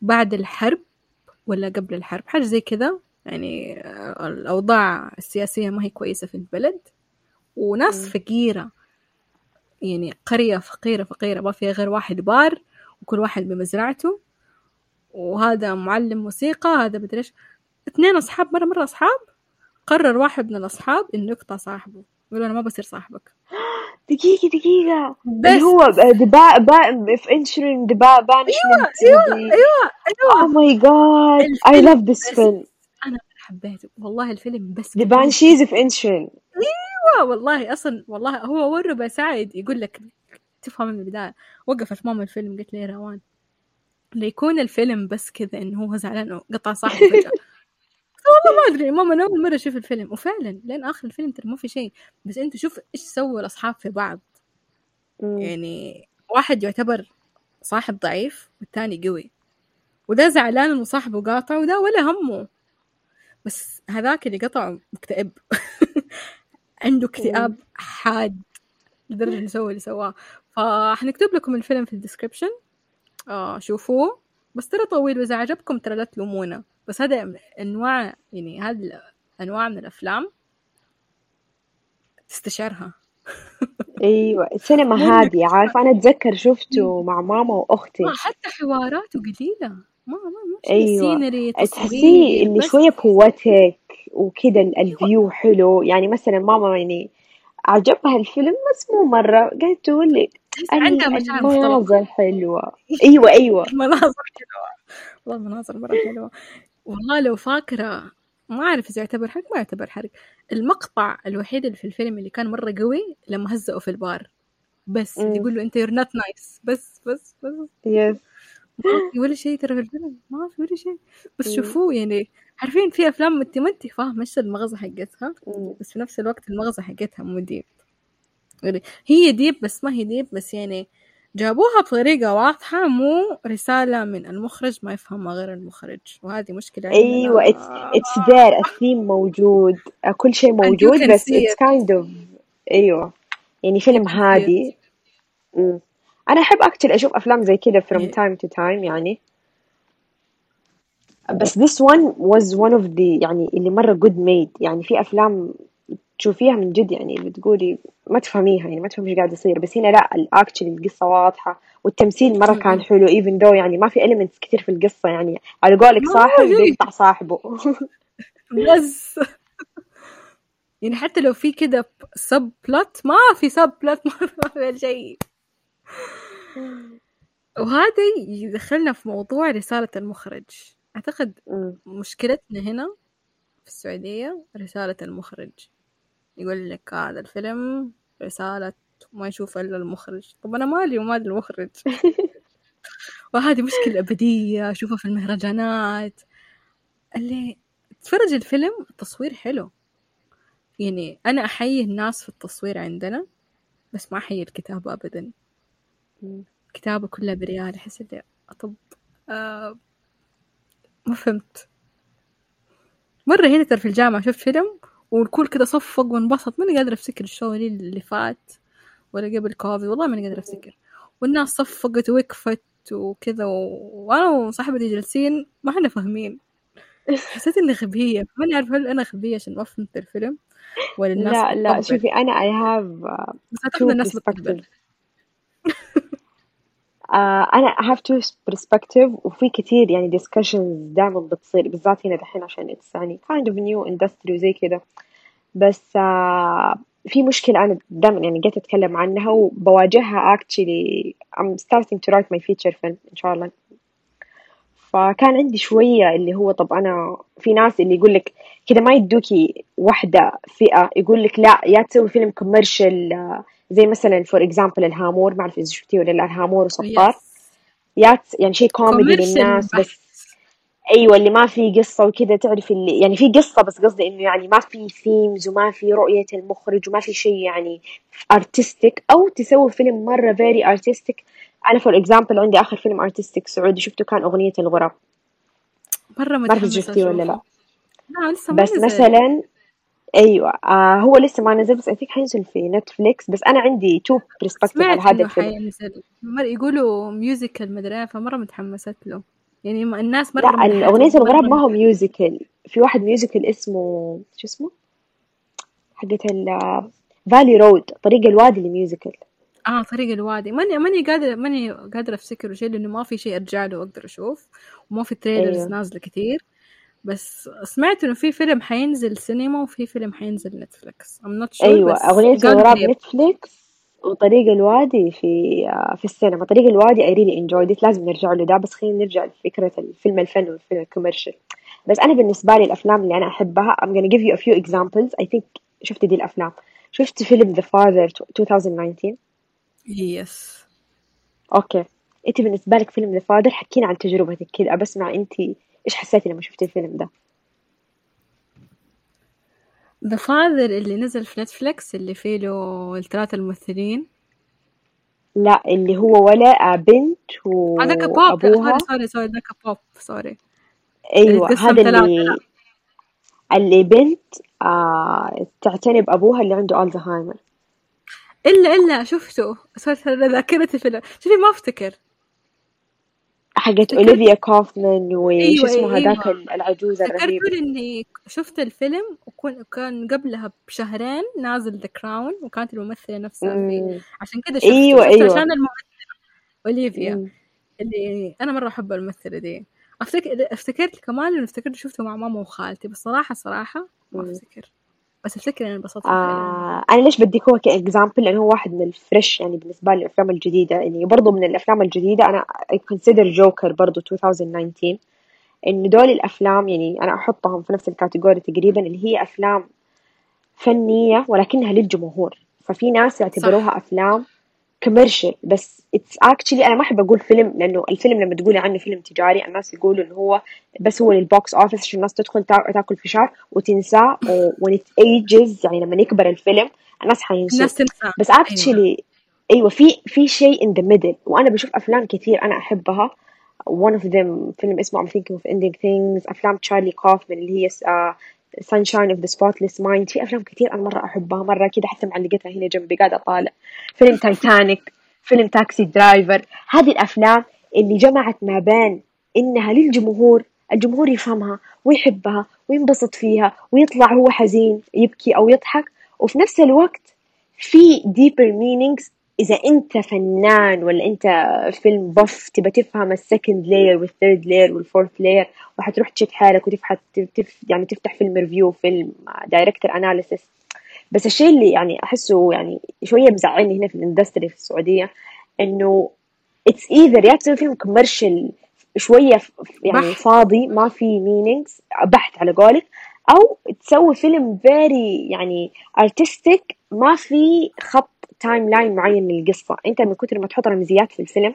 بعد الحرب ولا قبل الحرب حاجة زي كذا. يعني آه، الأوضاع السياسية ما هي كويسة في البلد. وناس مم. فقيرة يعني قرية فقيرة فقيرة ما فيها غير واحد بار وكل واحد بمزرعته. وهذا معلم موسيقى هذا مدري إيش. اثنين أصحاب مرة مرة أصحاب قرر واحد من الأصحاب إنه يقطع صاحبه. يقول أنا ما بصير صاحبك. دقيقة دقيقة. بس. اللي هو The Ba في Inisherin The Banshees أيوه أيوه أيوه oh my God I love this film أنا حبيته والله الفيلم بس The Banshees of Inisherin أيوه والله أصلا والله هو ورا بساعد يقول لك تفهم من البداية. وقفت ماما الفيلم قلت لي روان. ليكون الفيلم بس كذا إنه هو زعلان وقطع صاحبه فجأة. والله ما أدري. ماما أنا أول مرة أشوف الفيلم. وفعلا لين آخر الفيلم ترى ما في شيء. بس أنت شوف إيش سووا الأصحاب في بعض. يعني واحد يعتبر صاحب ضعيف والتاني قوي. وده زعلان انه صاحبه قاطع وده ولا همه. بس هذاك اللي قطع مكتئب. عنده اكتئاب حاد. لدرجة انه سوى اللي سواه. فحنكتب لكم الفيلم في الديسكربشن آه شوفوه. بس ترى طويل. وإذا عجبكم ترى لا تلومونا. بس هذا أنواع يعني هذه انواع من الأفلام تستشعرها. أيوه السينما هادية. عارفة أنا أتذكر شفته مع ماما وأختي. ما حتى حواراته قليلة. ما ما أيوه. scenery تحسيه اللي بوتك وكده ال- أيوه. ال view حلو. يعني مثلا ماما يعني عجبها الفيلم بس مو مرة. قالت تقول لي عندها مشاعر المناظر حلوة. أيوه أيوه. المناظر حلوة. والله المناظر مرة حلوة. والله لو فاكرة ما أعرف إذا يعتبر حرق ما يعتبر حرق. المقطع الوحيد اللي في الفيلم اللي كان مرة قوي لما هزقوا في البار. بس يقول له أنت you're not nice. بس بس بس. يس ما في ولا شيء ترى في الفيلم ما في ولا شيء. بس شوفوه يعني عارفين في أفلام أنت ما أنت فاهمة إيش المغزى حقتها. بس في نفس الوقت المغزى حقتها مو deep. يعني هي deep بس ما هي deep بس يعني جابوها بطريقة واضحة مو رسالة من المخرج ما يفهمها غير المخرج. وهذه مشكلة أيوه it's it's there الثيم موجود كل شيء موجود بس it. kind of أيوه. يعني فيلم هادي. أنا أحب أكتر أشوف أفلام زي كده from يعني time to time يعني. بس this one was one of the يعني اللي مرة good made. يعني في أفلام تشوفيها من جد يعني بتقولي ما تفهميها يعني ما تفهمي إيش قاعد يصير. بس هنا لا actually القصة واضحة والتمثيل مرة كان. حلو even though يعني ما في elements كتير في القصة يعني. على قولك صاحب بيقطع صاحبه. بس يعني حتى لو في كده subplot ما في subplot ما في شيء. وهذا يدخلنا في موضوع رسالة المخرج. أعتقد. مشكلتنا هنا في السعودية رسالة المخرج. يقول لك هذا الفيلم رسالة ما يشوف إلا المخرج. طب أنا مالي ومال المخرج. وهذه مشكلة أبدية أشوفها في المهرجانات. اللي تتفرج الفيلم التصوير حلو. يعني أنا أحيي الناس في التصوير عندنا بس ما أحيي الكتابة أبدا. أمم. كتابة كلها surreal أحس اللي طب آه ما فهمت. مرة هنا ترى في الجامعة شفت فيلم والكل كده صفق وانبسط ماني قادرة أفتكر الشو اللي فات ولا قبل كوفيد والله ماني قادرة أفتكر. والناس صفقت ووقفت وكذا و... وأنا وصاحبتي جالسين ما إحنا فاهمين. حسيت إني غبية. ماني عارفة هل أنا غبية عشان ما فهمت الفيلم ولا الناس لا لا شوفي أنا I have uh, بس الناس بتطبل. آه أنا I have two perspective وفي كتير يعني discussions دائما بتصير بالذات هنا دحين عشان it's يعني kind of new industry وزي كده. بس آه في مشكلة أنا دائما يعني جيت أتكلم عنها وبواجهها actually I'm starting to write my feature film إن شاء الله. فكان عندي شوية اللي هو طب أنا في ناس اللي يقول لك كده ما يدوكي واحدة فئة يقول لك لا يا تسوي فيلم commercial زي مثلا for example الهامور ما أعرف إذا شفتيه ولا لا الهامور وصفار. yes يا تس- يعني شيء كوميدي للناس بس. أيوه اللي ما في قصة وكذا تعرف اللي يعني في قصة بس قصدي إنه يعني ما في themes وما في رؤية المخرج وما في شيء يعني artistic أو تسوي فيلم مرة very artistic أنا for example عندي آخر فيلم artistic سعودي شفته كان أغنية الغراب. مرة ما أعرف شفتيه ولا لا. لا لسه بس مثلا أيوه. آه هو لسه ما نزل بس اي حينزل في نتفليكس بس أنا عندي two perspective على هذا الفيلم. حينزل. مرة يقولوا musical مدري فمرة متحمست له. يعني الناس مرة لا الأغنية الغراب ما هو ميوزيكال في واحد ميوزيكال اسمه شو اسمه؟ حقت ال Valley Road طريق الوادي ال musical آه طريق الوادي. ماني ماني قادرة ماني قادرة افتكر شيء لأنه ما في شيء أرجع له وأقدر أشوف. وما في trailers أيوه. نازلة كتير بس سمعت إنه في فيلم حينزل سينما وفي فيلم حينزل نتفليكس I'm not sure أيوه بس أغنية قريب نتفليكس وطريق الوادي في آه، في السينما. طريق الوادي I really enjoyed it. لازم نرجع له. ده بس خلينا نرجع لفكرة الفيلم الفن والفيلم ال commercial. بس أنا بالنسبة لي الأفلام اللي أنا أحبها I'm gonna give you a few examples. I think شفت دي الأفلام. شفت فيلم The Father 2019 yes okay. أنت بالنسبة لك فيلم The Father حكينا عن تجربتك كذا بسمع أنت إيش حسيتي لما شفتي الفيلم ده؟ The Father اللي نزل في نتفلكس اللي فيه له الثلاثة الممثلين. لا اللي هو ولا بنت هذاك بوب وأبوها sorry سوري سوري ذاك بوب سوري. القصة هذا. اللي اللي بنت آه تعتني بأبوها اللي عنده ألزهايمر إلا إلا شفته. صارت ذاكرتي في شوفي ما أفتكر. حقت أوليفيا كوفمان وش أيوة، اسمه أيوة. هذاك العجوزة فكرت إني شفت الفيلم وكان قبلها بشهرين نازل The Crown وكانت الممثلة نفسها فيه. عشان كذا شفته أيوة، شفته أيوة. عشان الممثلة أوليفيا مم. اللي أنا مرة أحب الممثلة دي أفتكر أفتكرت كمان إنه افتكرت شفته مع ماما وخالتي بس صراحة صراحة ما مم. بس أفتكر إني انبسطت آه أنا ليش بديك هو ك example؟ لأنه هو واحد من ال fresh يعني بالنسبة لي الأفلام الجديدة. يعني برضو من الأفلام الجديدة أنا I consider Joker برضو 2019 إنه دول الأفلام يعني أنا أحطهم في نفس ال category تقريبا اللي هي أفلام فنية ولكنها للجمهور. ففي ناس يعتبروها أفلام commercial بس it's actually أنا ما أحب أقول فيلم لأنه الفيلم لما تقولي عنه فيلم تجاري الناس يقولوا إنه هو بس هو لل box office عشان الناس تدخل تا- تاكل فشار وتنساه. When it ages يعني لما يكبر الفيلم الناس حينسوه الناس تنسى بس actually أيوه في في شيء in the middle وأنا بشوف أفلام كثير أنا أحبها. One of them فيلم اسمه I'm thinking of ending things. أفلام تشارلي كوفمان اللي هي uh, sunshine of the spotless mind. في أفلام كثير أنا مرة أحبها. مرة كده حتى معلقتها هنا جنبي قاعدة أطالع. فيلم تايتانيك فيلم Taxi Driver هذه الأفلام اللي جمعت ما بين إنها للجمهور الجمهور يفهمها ويحبها وينبسط فيها ويطلع هو حزين يبكي أو يضحك وفي نفس الوقت في deeper meanings إذا أنت فنان ولا أنت film buff تبى تفهم ال second layer وال third layer وال fourth layer وحتروح check حالك وتفحت تف يعني تفتح film review film director analysis بس الشيء اللي يعني أحسه يعني شوية مزعلني هنا في ال industry في السعودية إنه it's either يا تسوي فيلم commercial شوية ف- يعني. فاضي ما في meanings بحت على قولك أو تسوي فيلم very يعني artistic ما في خط timeline معين للقصة. أنت من كثر ما تحط رمزيات في الفيلم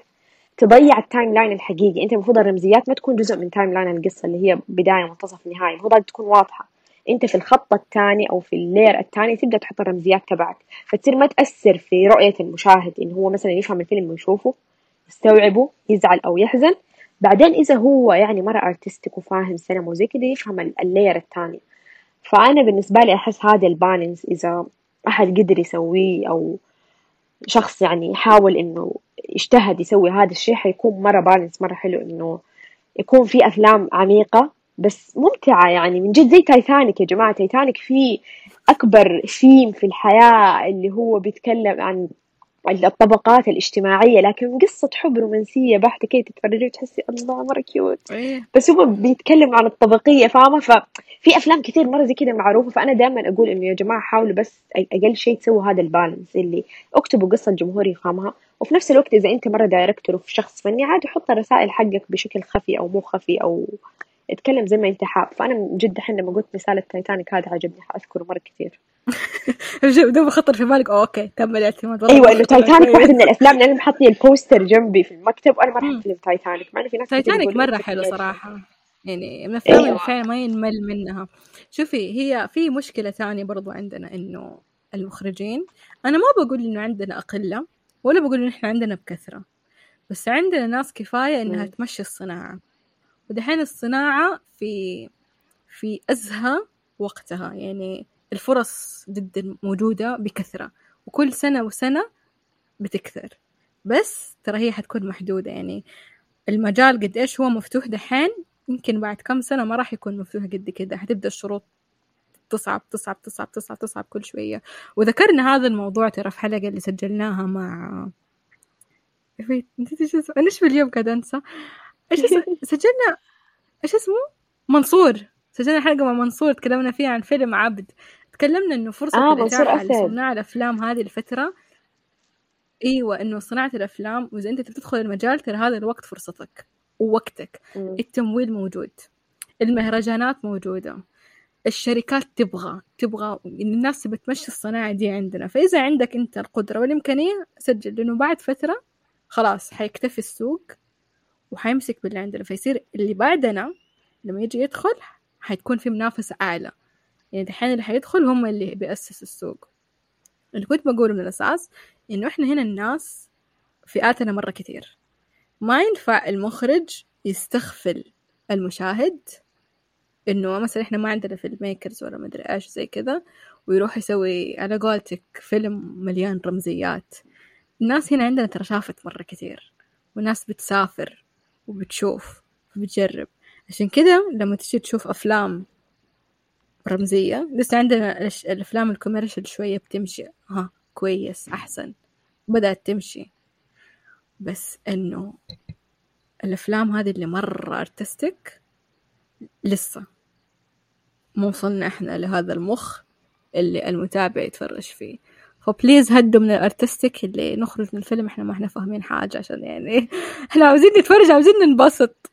تضيع ال timeline الحقيقي. أنت المفروض الرمزيات ما تكون جزء من timeline القصة اللي هي بداية منتصف نهاية المفروض تكون واضحة. أنت في الخط الثاني أو في ال layer الثاني تبدأ تحط الرمزيات تبعك. فتصير ما تأثر في رؤية المشاهد إنه هو مثلا يفهم الفيلم ويشوفه يستوعبه يزعل أو يحزن. بعدين إذا هو يعني مرة artistic وفاهم سينما وزي كده يفهم ال- ال layer الثاني. فأنا بالنسبة لي أحس هذا ال balance إذا أحد قدر يسويه أو شخص يعني يحاول إنه يجتهد يسوي هذا الشيء حيكون مرة balance مرة حلو إنه يكون في أفلام عميقة بس ممتعة يعني. من جد زي تايتانيك يا جماعة. تايتانيك فيه أكبر ثيم في الحياة اللي هو بيتكلم عن الطبقات الاجتماعية لكن قصة حب رومانسية بحتة كده تتفرجي وتحسي الله مرة cute إيه. بس هو بيتكلم عن الطبقية فاهمة؟ ففي أفلام كثير مرة زي كده معروفة فأنا دائما أقول إنه يا جماعة حاولوا بس أقل شيء تسووا هذا ال balance اللي اكتبوا قصة الجمهور يفهمها وفي نفس الوقت إذا أنت مرة director وفي شخص فني عادي حط الرسائل حقك بشكل خفي أو مو خفي أو اتكلم زي ما أنت حاب فأنا من جد الحين لما قلت مثال التايتانيك هذا عجبني حأذكره مرة كثير دوب خطر في بالك أوه okay تم الاعتماد أيوه إنه تايتانيك. واحدة من الأفلام لأن محطني ال poster جنبي في المكتب وأنا ما. احب فيلم تايتانيك مع إنه في ناس تايتانيك إنه حلو ليش؟ يعني من الأفلام اللي أيوه. فعلا ما ينمل منها. شوفي هي في مشكلة ثانية برضو عندنا إنه المخرجين أنا ما بقول إنه عندنا أقلة ولا بقول إنه إحنا عندنا بكثرة بس عندنا ناس كفاية إنها مم. تمشي الصناعة. ودحين الصناعة في في أزهى وقتها يعني الفرص جدا موجودة بكثرة وكل سنة وسنة بتكثر. بس ترى هي حتكون محدودة يعني المجال قد إيش هو مفتوح دحين يمكن بعد كم سنة ما راح يكون مفتوح قد كده. حتبدأ الشروط تصعب تصعب تصعب تصعب تصعب كل شوية. وذكرنا هذا الموضوع ترى في حلقة اللي سجلناها مع نسيت إيش اسمه. إيش باليوم قاعدة أنسى. إيش سجلنا إيش اسمه؟ منصور. سجلنا حلقة مع منصور تكلمنا فيها عن فيلم عبد. تكلمنا إنه فرصة الإتاحة أسد. لصناع الأفلام هذه الفترة. إيوه إنه صناعة الأفلام وإذا أنت تدخل المجال ترى هذا الوقت فرصتك. ووقتك. مم. التمويل موجود. المهرجانات موجودة. الشركات تبغى تبغى الناس تبى تمشي الصناعة دي عندنا. فإذا عندك أنت القدرة والإمكانية سجل لأنه بعد فترة خلاص حيكتفي السوق وحيمسك باللي عندنا. فيصير اللي بعدنا لما يجي يدخل حتكون في منافسة أعلى. يعني دحين اللي حيدخل هم اللي بيأسسوا السوق. اللي كنت بقوله من الأساس إنه إحنا هنا الناس فئاتنا مرة كتير. ما ينفع المخرج يستغفل المشاهد إنه مثلا إحنا ما عندنا فيلم ميكرز ولا مدري إيش زي كذا ويروح يسوي على قولتك فيلم مليان رمزيات. الناس هنا عندنا ترى شافت مرة كتير وناس بتسافر وبتشوف وبتجرب. عشان كذا لما تجي تشوف أفلام رمزية لسه عندنا الأفلام الكوميرشال شوية بتمشي. ها كويس أحسن. بدأت تمشي. بس إنه الأفلام هذه اللي مرة أرتستك لسه. مو وصلنا إحنا لهذا المخ اللي المتابع يتفرج فيه. ف please هدوا من ال artistic اللي نخرج من الفيلم إحنا ما إحنا فاهمين حاجة عشان يعني إحنا عاوزين نتفرج عاوزين ننبسط.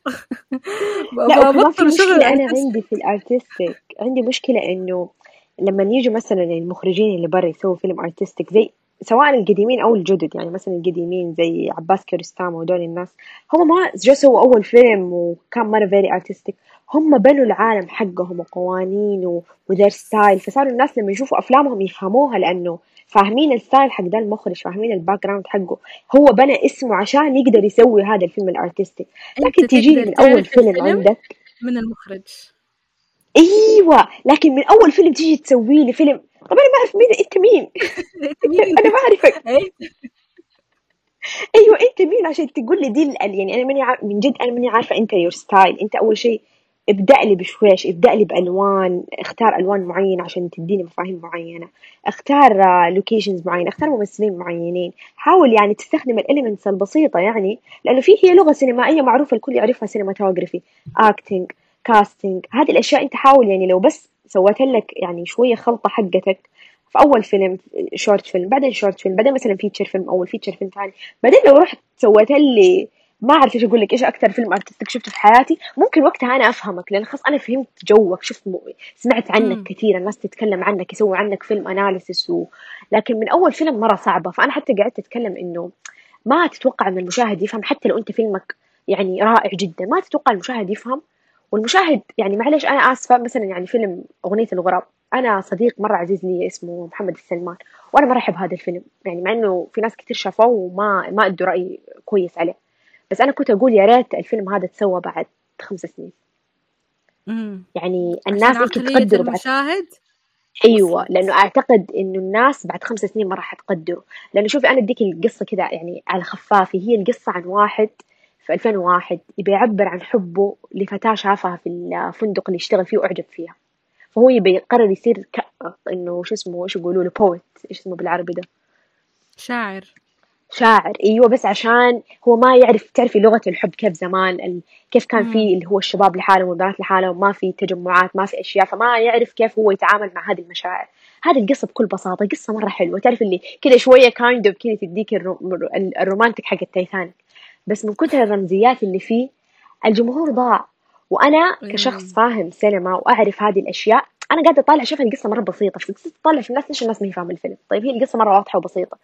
لا ببطل شغل ال artist عندي في ال artistic عندي مشكلة إنه لما يجوا مثلا المخرجين اللي برا يسووا فيلم artistic زي سواء القديمين أو الجدد يعني مثلا القديمين زي عباس كيارستامي وهدول الناس هم ما جو سووا أول فيلم وكان مرة very artistic هم بنوا العالم حقهم وقوانين و their style فصاروا الناس لما يشوفوا أفلامهم يفهموها لأنه فاهمين ال style حق ده المخرج فاهمين ال background حقه. هو بنى اسمه عشان يقدر يسوي هذا الفيلم ال artistic لكن تقدر من تعرف فيلم عندك؟ من المخرج. إيوه لكن من أول فيلم تيجي تسوي لي فيلم طب أنا ما أعرف مين أنت مين؟ أنت أنا ما أعرفك. إيه؟ أيوه أنت مين؟ عشان تقول لي دي يعني أنا ماني عارف من جد أنا ماني عارفة أنت your style أنت أول شيء ابدأ لي بشويش ابدأ لي بألوان اختار ألوان معينة عشان تديني مفاهيم معينة. اختار locations معينة اختار ممثلين معينين. حاول يعني تستخدم ال elements البسيطة يعني لأنه في هي لغة سينمائية معروفة الكل يعرفها cinematography acting casting هذه الأشياء أنت حاول يعني لو بس سويت لك يعني شوية خلطة حقتك في أول فيلم short film بعدين short film بعدين مثلا feature film أول feature film ثاني. بعدين لو رحت سويت لي ما أعرف إيش أقول لك إيش أكثر فيلم artistic شفته في حياتي؟ ممكن وقتها أنا أفهمك لأن خلاص أنا فهمت جوك شفت م... سمعت عنك مم. كثير الناس تتكلم عنك يسوي عنك film analysis و... لكن من أول فيلم مرة صعبة. فأنا حتى قعدت أتكلم إنه ما تتوقع إن المشاهد يفهم حتى لو أنت فيلمك يعني رائع جدا ما تتوقع المشاهد يفهم والمشاهد يعني معليش أنا آسفة مثلا يعني فيلم أغنية الغراب أنا صديق مرة عزيز لي اسمه محمد السلمان وأنا مرة أحب هذا الفيلم يعني مع إنه في ناس كثير شافوه وما ما أدوا رأي كويس عليه. بس أنا كنت أقول يا ريت الفيلم هذا تسوى بعد خمس سنين. مم. يعني الناس يمكن تقدره بعد. المشاهد؟ أيوه لأنه أعتقد إنه الناس بعد خمس سنين ما راح تقدره. لأنه شوفي أنا أديك القصة كذا يعني على خفافي هي القصة عن واحد في 2001 يبي يعبر عن حبه لفتاة شافها في الفندق اللي يشتغل فيه وأعجب فيها. فهو يبي يقرر يصير ك... إنه شو اسمه إيش يقولوا له بويت إيش اسمه بالعربي ده. شاعر. شاعر أيوه بس عشان هو ما يعرف تعرفي لغة الحب كيف زمان ال... كيف كان في. اللي هو الشباب لحالهم والبنات لحالهم ما في تجمعات ما في أشياء فما يعرف كيف هو يتعامل مع هذه المشاعر. هذه القصة بكل بساطة قصة مرة حلوة. تعرف اللي كذا شوية kind of كذا تديك الرو... ال romantic حق التايتانيك بس من كثر الرمزيات اللي فيه الجمهور ضاع. وأنا كشخص. فاهم سينما وأعرف هذه الأشياء أنا قاعدة أطالع أشوف القصة مرة بسيطة. في القصة تطلع في الناس ليش الناس ما هي فاهمه الفيلم؟ طيب هي القصة مرة واضحة وبسيطة.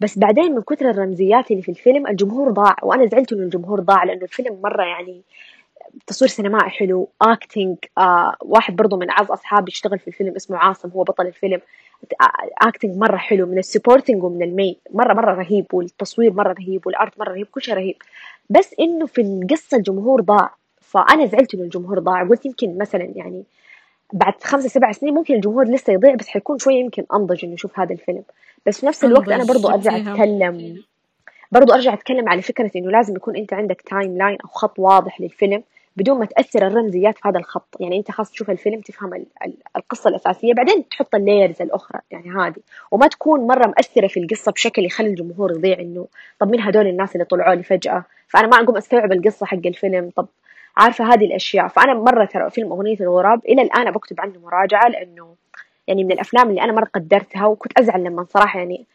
بس بعدين من كثر الرمزيات اللي في الفيلم الجمهور ضاع. وأنا زعلت إنه الجمهور ضاع لأنه الفيلم مرة يعني تصوير سينمائي حلو acting آه واحد برضو من أعز أصحابي يشتغل في الفيلم اسمه عاصم هو بطل الفيلم. acting مرة حلو من ال supporting ومن ال main مره مرة رهيب والتصوير مرة رهيب وال art مرة رهيب كل شيء رهيب. بس إنه في القصة الجمهور ضاع. فأنا زعلت إنه الجمهور ضاع. قلت يمكن مثلا يعني بعد خمسة سبع سنين ممكن الجمهور لسه يضيع بس حيكون شوية يمكن أنضج إنه يشوف هذا الفيلم. بس في نفس الوقت أنا برضو أرجع أتكلم برضو أرجع أتكلم على فكرة إنه لازم يكون أنت عندك timeline أو خط واضح للفيلم. بدون ما تأثر الرمزيات في هذا الخط. يعني أنت خلاص تشوف الفيلم تفهم ال- ال- القصة الأساسية بعدين تحط ال layers الأخرى. يعني هذه. وما تكون مرة مأثرة في القصة بشكل يخلي الجمهور يضيع إنه طب مين هدول الناس اللي طلعوا لي فجأة؟ فأنا ما أقوم أستوعب القصة حق الفيلم. طب عارفة هذه الأشياء. فأنا مرة ترى فيلم أغنية الغراب إلى الآن بكتب عنه مراجعة لأنه يعني من الأفلام اللي أنا مرة قدرتها وكنت أزعل لما صراحة يعني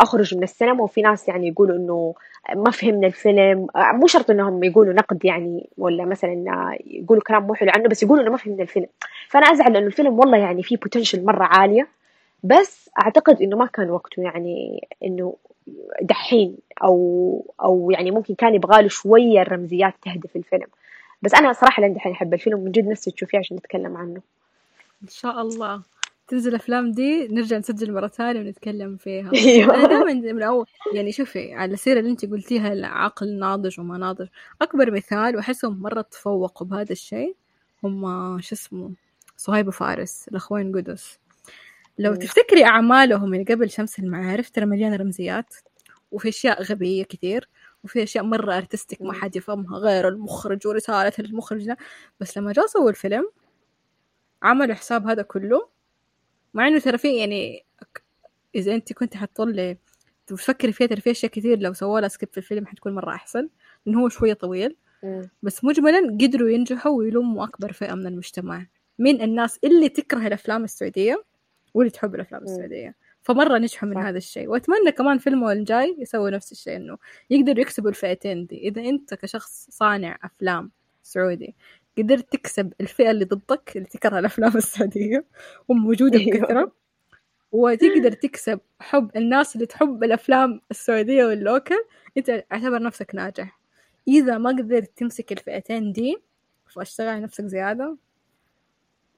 أخرج من السينما وفي ناس يعني يقولوا إنه ما فهمنا الفيلم. مو شرط إنهم يقولوا نقد يعني ولا مثلا يقولوا كلام مو حلو عنه بس يقولوا إنه ما فهمنا الفيلم. فأنا أزعل لأنه الفيلم والله يعني فيه بوتنشل مرة عالية بس أعتقد إنه ما كان وقته يعني إنه دحين أو أو يعني ممكن كان يبغى له شوية الرمزيات تهدف الفيلم. بس أنا صراحة لين دحين أحب الفيلم من جد نفسي تشوفيه عشان نتكلم عنه. إن شاء الله. تنزل الافلام دي نرجع نسجل مرة ثانية ونتكلم فيها. أيوه. أنا دائما من اول يعني شوفي على السيرة اللي أنت قلتيها العقل ناضج وما ناضج أكبر مثال وأحسهم مرة تفوقوا بهذا الشيء هم شو اسمه؟ صهيب وفارس الأخوين قدس. لو تفتكري أعمالهم من قبل شمس المعارف ترى مليانه رمزيات وفي أشياء غبية كثير وفي أشياء مرة ارتستيك ما حد يفهمها غير المخرج ورسالة المخرج ده. بس لما جاء سووا الفيلم عملوا حساب هذا كله مع إنه ترى في يعني إذا أنت كنت حتطلي تفكري فيها ترى في أشياء كثير لو سووا لها سكيب في الفيلم حتكون مرة أحسن لأنه هو شوية طويل. بس مجملا قدروا ينجحوا ويلموا أكبر فئة من المجتمع. من الناس اللي تكره الأفلام السعودية واللي تحب الأفلام السعودية. فمرة نجحوا من صح. هذا الشيء. وأتمنى كمان فيلمه الجاي يسوي نفس الشيء إنه يقدروا يكسبوا الفئتين دي. إذا أنت كشخص صانع أفلام سعودي قدرت تكسب الفئة اللي ضدك اللي تكره الأفلام السعودية وموجودة أيوه. بكثرة وتقدر تكسب حب الناس اللي تحب الأفلام السعودية واللوكل أنت اعتبر نفسك ناجح. إذا ما قدرت تمسك الفئتين دي فاشتغل على نفسك زيادة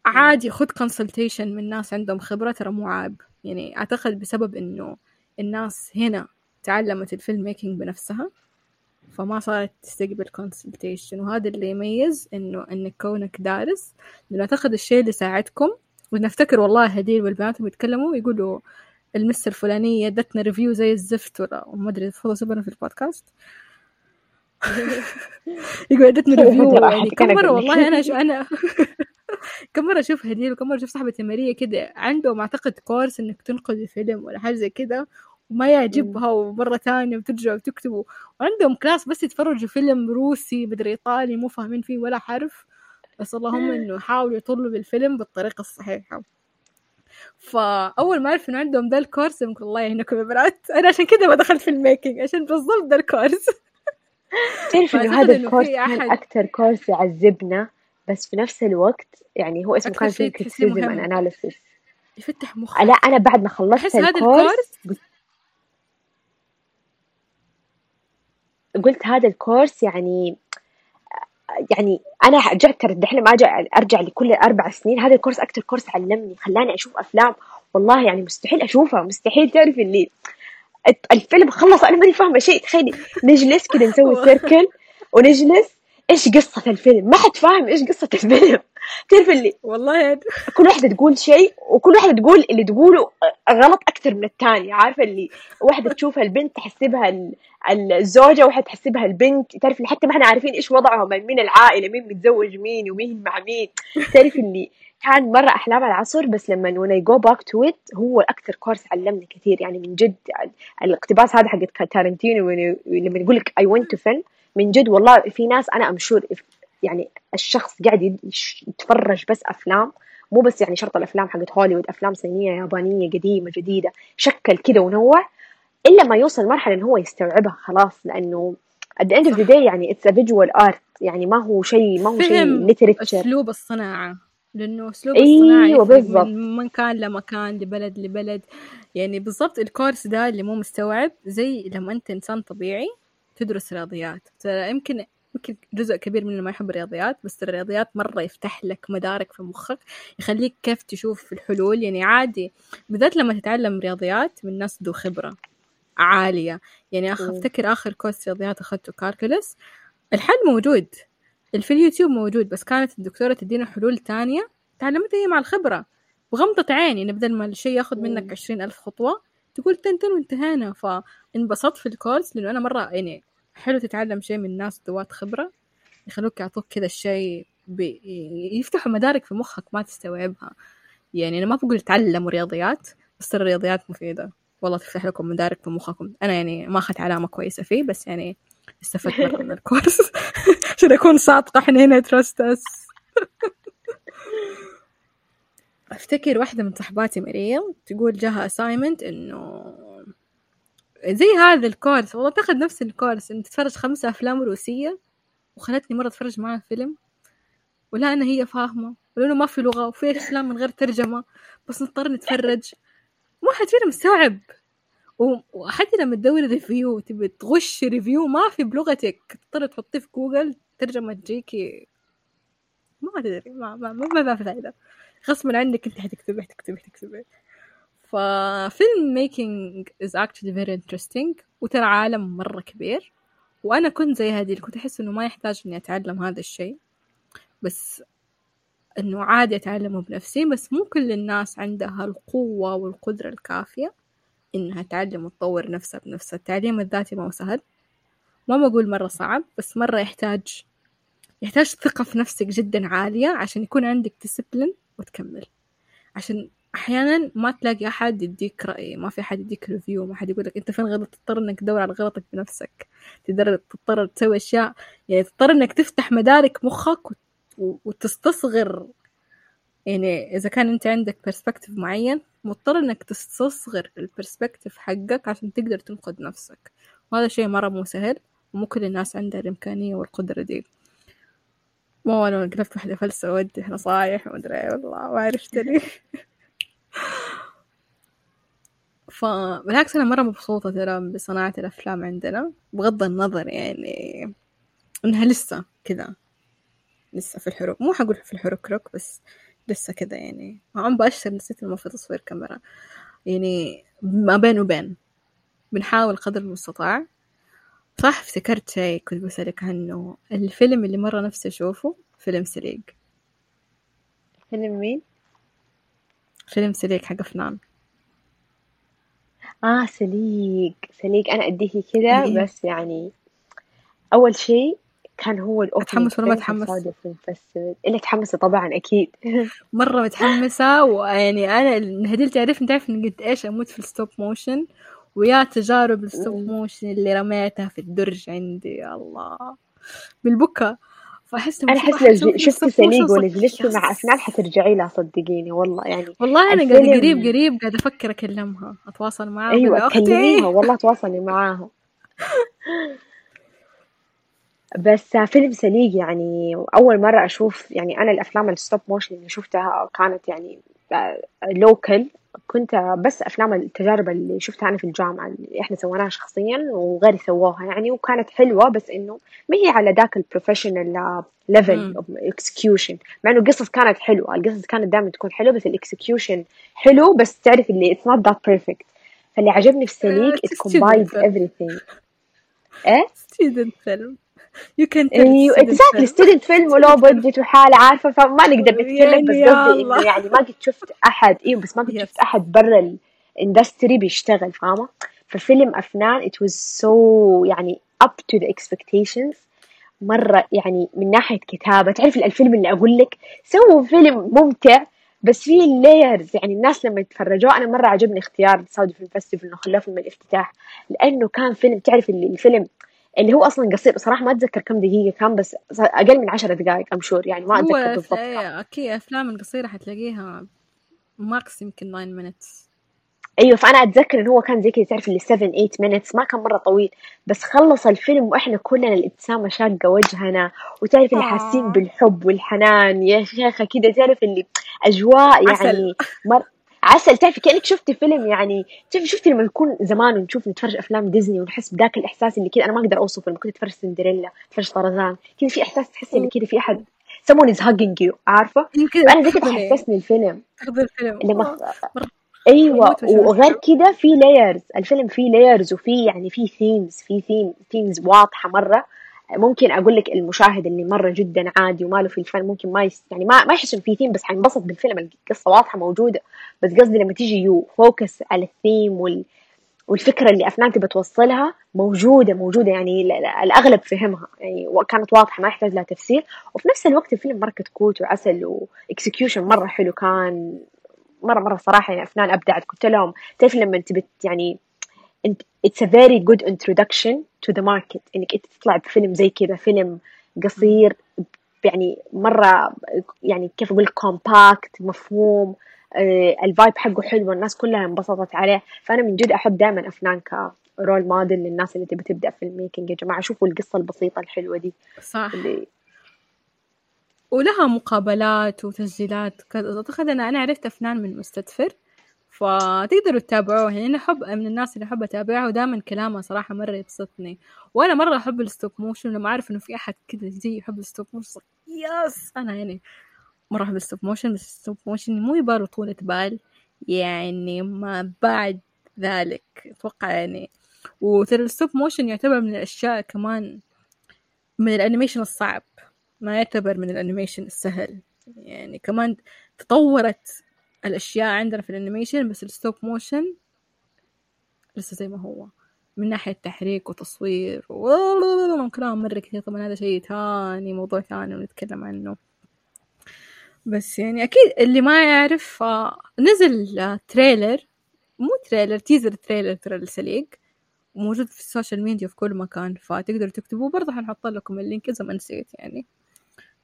عادي خد كونسلتيشن من ناس عندهم خبرة ترى مو عيب. يعني أعتقد بسبب إنه الناس هنا تعلمت ال filmmaking بنفسها. فما صارت تستقبل consultation وهذا اللي يميز إنه إنك كونك دارس لأنه أعتقد الشيء اللي ساعدكم ونفتكر والله هديل والبنات بيتكلموا يقولوا ال miss الفلانية ادتنا review زي الزفت ولا ما أدري تفضل سبنا في البودكاست. يقول ادتنا review يعني كم مرة والله أنا شو أنا كم مرة أشوف هديل وكم مرة أشوف صاحبتي ماريا كده عندهم أعتقد course إنك تنقذ فيلم ولا حاجة زي كده. وما يعجبها ومرة ثانية وترجع وتكتبوا وعندهم class بس يتفرجوا فيلم روسي بدري إيطالي مو فاهمين فيه ولا حرف. بس اللهم إنه يحاولوا يطلوا بالفيلم بالطريقة الصحيحة. فأول ما عرف إنه عندهم ذا ال course يمكن الله يعينكم يا بنات أنا عشان كذا ما دخلت في ال making عشان بالضبط ذا ال course تعرف إنه هذا ال course كان أكثر course يعذبنا بس في نفس الوقت يعني هو اسمه كان فيه criticism analysis يفتح مخك. لا أنا بعد ما خلصت الكورس قلت هذا الكورس يعني يعني أنا رجعت دحين ما أرجع لكل أربع سنين هذا الكورس أكثر كورس علمني خلاني أشوف أفلام. والله يعني مستحيل أشوفها مستحيل تعرف اللي الفيلم خلص أنا ماني فاهمة شيء. تخيلي نجلس كذا نسوي سيركل ونجلس إيش قصة الفيلم؟ ما حد فاهم إيش قصة الفيلم. تعرف اللي والله يعني. كل واحدة تقول شيء وكل واحدة تقول اللي تقوله غلط أكثر من الثانية عارفة اللي واحدة تشوف البنت تحسبها الزوجة وواحدة تحسبها البنت تعرف حتى ما إحنا عارفين إيش وضعهم مين العائلة مين متزوج مين ومين مع مين. تعرف اللي كان مرة أحلام العصر بس لما when I go back to it هو أكثر كورس علمني كثير. يعني من جد الاقتباس هذا حق تارنتينو لما يقول لك I went to film من جد والله في ناس أنا امشور يعني الشخص قاعد يتفرج بس أفلام مو بس يعني شرط الأفلام حقت هوليوود أفلام صينية يابانية قديمة جديدة شكل كذا ونوع. إلا ما يوصل مرحله انه هو يستوعبها خلاص لأنه at the end of the day يعني it's a visual art يعني ما هو شيء ما هو شيء literature. أسلوب الصناعة لأنه أسلوب أيوة الصناعة من مكان لمكان لبلد لبلد. يعني بالضبط الكورس ده اللي مو مستوعب زي لما أنت إنسان طبيعي تدرس رياضيات. يمكن يمكن جزء كبير مننا ما يحب الرياضيات بس الرياضيات مرة يفتح لك مدارك في مخك يخليك كيف تشوف الحلول. يعني عادي بالذات لما تتعلم رياضيات من ناس ذو خبرة. عالية. يعني أخ أفتكر آخر كورس رياضيات أخذته كالكولس الحل موجود. في اليوتيوب موجود بس كانت الدكتورة تدينا حلول تانية. تعلمتها هي مع الخبرة. بغمضة عين يعني بدل ما الشيء ياخذ منك عشرين ألف خطوة تقول تنتن وانتهينا. فانبسطت في ال course لأنه أنا مرة يعني حلو تتعلم شيء من ناس ذوات خبرة. يخلوك يعطوك كذا الشيء بي... يفتحوا مدارك في مخك ما تستوعبها. يعني أنا ما بقول تعلموا رياضيات بس الرياضيات مفيدة. والله تفتح لكم مدارك في مخكم أنا يعني ما أخذت علامة كويسة فيه بس يعني استفدت مرة من ال course. عشان أكون صادقة إحنا هنا trust us أفتكر واحدة من صحباتي مريم تقول جاها assignment إنه زي هذا ال course. والله أعتقد نفس ال course. إن تتفرج خمسة أفلام روسية وخلتني مرة أتفرج معاها فيلم. ولا أنا هي فاهمة. ولأنه ما في لغة وفي أفلام من غير ترجمة. بس نضطر نتفرج. ما حد فينا مستوعب. وحتى لما تدوري review تبي تغش review ما في بلغتك. تضطر تحطيه في جوجل ترجمة تجيكي ما تدري ما ما ما, ما في فايدة. غصبا عنك انت حتكتبي حتكتبي حتكتبي ففيلم ميكينج is actually very interesting. وترى عالم مرة كبير. وأنا كنت زي هذه اللي كنت أحس إنه ما يحتاج إني أتعلم هذا الشيء. بس إنه عادي أتعلمه بنفسي بس مو كل الناس عندها القوة والقدرة الكافية إنها تعلم وتطور نفسها بنفسها. التعليم الذاتي ما هو سهل. ما بقول مرة صعب بس مرة يحتاج يحتاج ثقة في نفسك جدا عالية عشان يكون عندك discipline وتكمل. عشان أحيانا ما تلاقي أحد يديك رأي ما في أحد يديك review ما حد يقولك أنت فين غلط تضطر إنك تدور على غلطك بنفسك. تقدر تضطر تسوي أشياء يعني تضطر إنك تفتح مدارك مخك وتستصغر. يعني إذا كان أنت عندك perspective معين مضطر إنك تستصغر ال perspective حقك عشان تقدر تنقد نفسك. وهذا شيء مرة مو سهل ومو كل الناس عندها الإمكانية والقدرة دي. مو أنا قلبت واحدة فلسة ودي نصايح ومدري والله ما عرفت لي فبالعكس أنا مرة مبسوطة ترى بصناعة الأفلام عندنا بغض النظر يعني إنها لسه كذا. لسه في الحروب. مو حقول في الحركرك بس لسه كذا يعني. عم بأشر نسيت في تصوير كاميرا. يعني ما بين وبين. بنحاول قدر المستطاع. صح افتكرت شيء كنت بسألك عنه. الفيلم اللي مرة نفسي أشوفه فيلم سليق فيلم مين؟ فيلم سليق حق فنان آه سليق سليق أنا أديكي كذا إيه. بس يعني أول شيء كان هو متحمس ولا ما متحمس؟ إنك متحمسة طبعا أكيد. مرة متحمسة ويعني أنا هديل تعرف تعرف إن قد إيش؟ أموت في ال stop motion ويا تجارب ال stop motion اللي رميتها في الدرج عندي يا الله. بالبكا. فأحس أنا أحس لو شفت سليق ولا جلست مع افنان حترجعي لها صدقيني والله. يعني والله أنا قاعدة قريب قريب قاعدة أفكر أكلمها أتواصل معاها أيوه كلميها والله تواصلي معاها. بس فيلم سليق يعني أول مرة أشوف يعني أنا الأفلام ال stop motion اللي شفتها كانت يعني local كنت بس أفلام التجارب اللي شفتها أنا في الجامعة اللي إحنا سويناها شخصيا وغيري سووها يعني وكانت حلوة بس إنه ما هي على ذاك ال professional level of execution مع إنه القصص كانت حلوة القصص كانت دائما تكون حلوة بس ال execution حلو بس تعرف اللي it's not that perfect فاللي عجبني في سليق it combines everything. إيه؟ student film you can أيوه exactly student film و low budget وحالة عارفة فما نقدر نتكلم بس قصدي إنه يعني ما قد شفت أحد أيوه بس ما قد شفت أحد برا ال industry بيشتغل فاهمة؟ ففيلم أفنان it was so يعني up to the expectations. مرة يعني من ناحية كتابة تعرف الفيلم اللي أقول لك؟ سووا فيلم ممتع بس فيه layers يعني الناس لما يتفرجوا أنا مرة عجبني اختيار Saudi Film Festival إنه خلاه فيلم الافتتاح لأنه كان فيلم تعرف اللي الفيلم اللي هو أصلا قصير. بصراحة ما أتذكر كم دقيقة كان بس أقل من عشرة دقائق I'm sure يعني ما أتذكر بالضبط. إيه أكيد أفلام القصيرة حتلاقيها max يمكن 9 minutes أيوه فأنا أتذكر انه هو كان زي كذا تعرف اللي 7 8 minutes ما كان مرة طويل. بس خلص الفيلم وإحنا كلنا الابتسامه شاقة وجهنا وتعرف اللي حاسين آه. بالحب والحنان. يا شيخة كذا تعرف اللي أجواء يعني مر عسل. تعرفي كأنك شفتي فيلم يعني تعرفي شفتي لما نكون زمان ونشوف نتفرج أفلام ديزني ونحس بذاك الإحساس اللي كذا أنا ما أقدر اوصفه لما كنت اتفرج سندريلا اتفرج طرزان كذا في إحساس تحسي إن كذا في أحد someone is hugging you عارفة؟ أنا زي كذا حسسني الفيلم. الفيلم. لما أيوه وغير كذا في layers الفيلم فيه layers وفي يعني في themes في theme themes واضحة مرة. ممكن أقول لك المشاهد اللي مرة جدا عادي وما له في الفن ممكن ما يس يعني ما ما يحس في ثيم بس حينبسط بالفيلم. القصة واضحة موجودة بس قصدي لما تيجي you focus على الثيم وال والفكرة اللي أفنان تبى توصلها موجودة موجودة يعني الأغلب فهمها يعني كانت واضحة ما يحتاج لها تفسير. وفي نفس الوقت الفيلم مرة كتكوت وعسل و execution مرة حلو كان مرة مرة صراحة يعني أفنان أبدعت قلت لهم تعرف لما تبي يعني it's a very good introduction to the market. انك انت تطلع بفيلم زي كذا فيلم قصير يعني مرة يعني كيف أقول compact مفهوم آه، ال vibe حقه حلو الناس كلها انبسطت عليه. فأنا من جد أحب دائما أفنان ك role model للناس اللي تبي تبدأ في ال making يا جماعة. شوفوا القصة البسيطة الحلوة دي. صح. اللي ولها مقابلات وتسجيلات. كذا أعتقد أنا أنا عرفت أفنان من مستدفر. فتقدروا تتابعوه. يعني أنا أحب من الناس اللي أحب أتابعها ودائما كلامها صراحة مرة يبسطني. وأنا مرة أحب ال stop motion لما أعرف إنه في أحد كذا زي يحب ال stop motion yes! أنا يعني مرة أحب ال stop motion بس ال stop motion مو يبالو طولة بال. يعني ما بعد ذلك أتوقع يعني. وترى ال stop motion يعتبر من الأشياء كمان من ال animation الصعب. ما يعتبر من ال animation السهل. يعني كمان تطورت الأشياء عندنا في ال animation بس ال stop motion لسه زي ما هو. من ناحية تحريك وتصوير وكلام مرة كثير. طبعا هذا شيء تاني موضوع ثاني ونتكلم عنه. بس يعني أكيد اللي ما يعرف آه، نزل trailer مو trailer teaser trailer ترى السليق موجود في ال social media في كل مكان فتقدروا تكتبوه. برضه حنحط لكم ال link إذا ما نسيت يعني.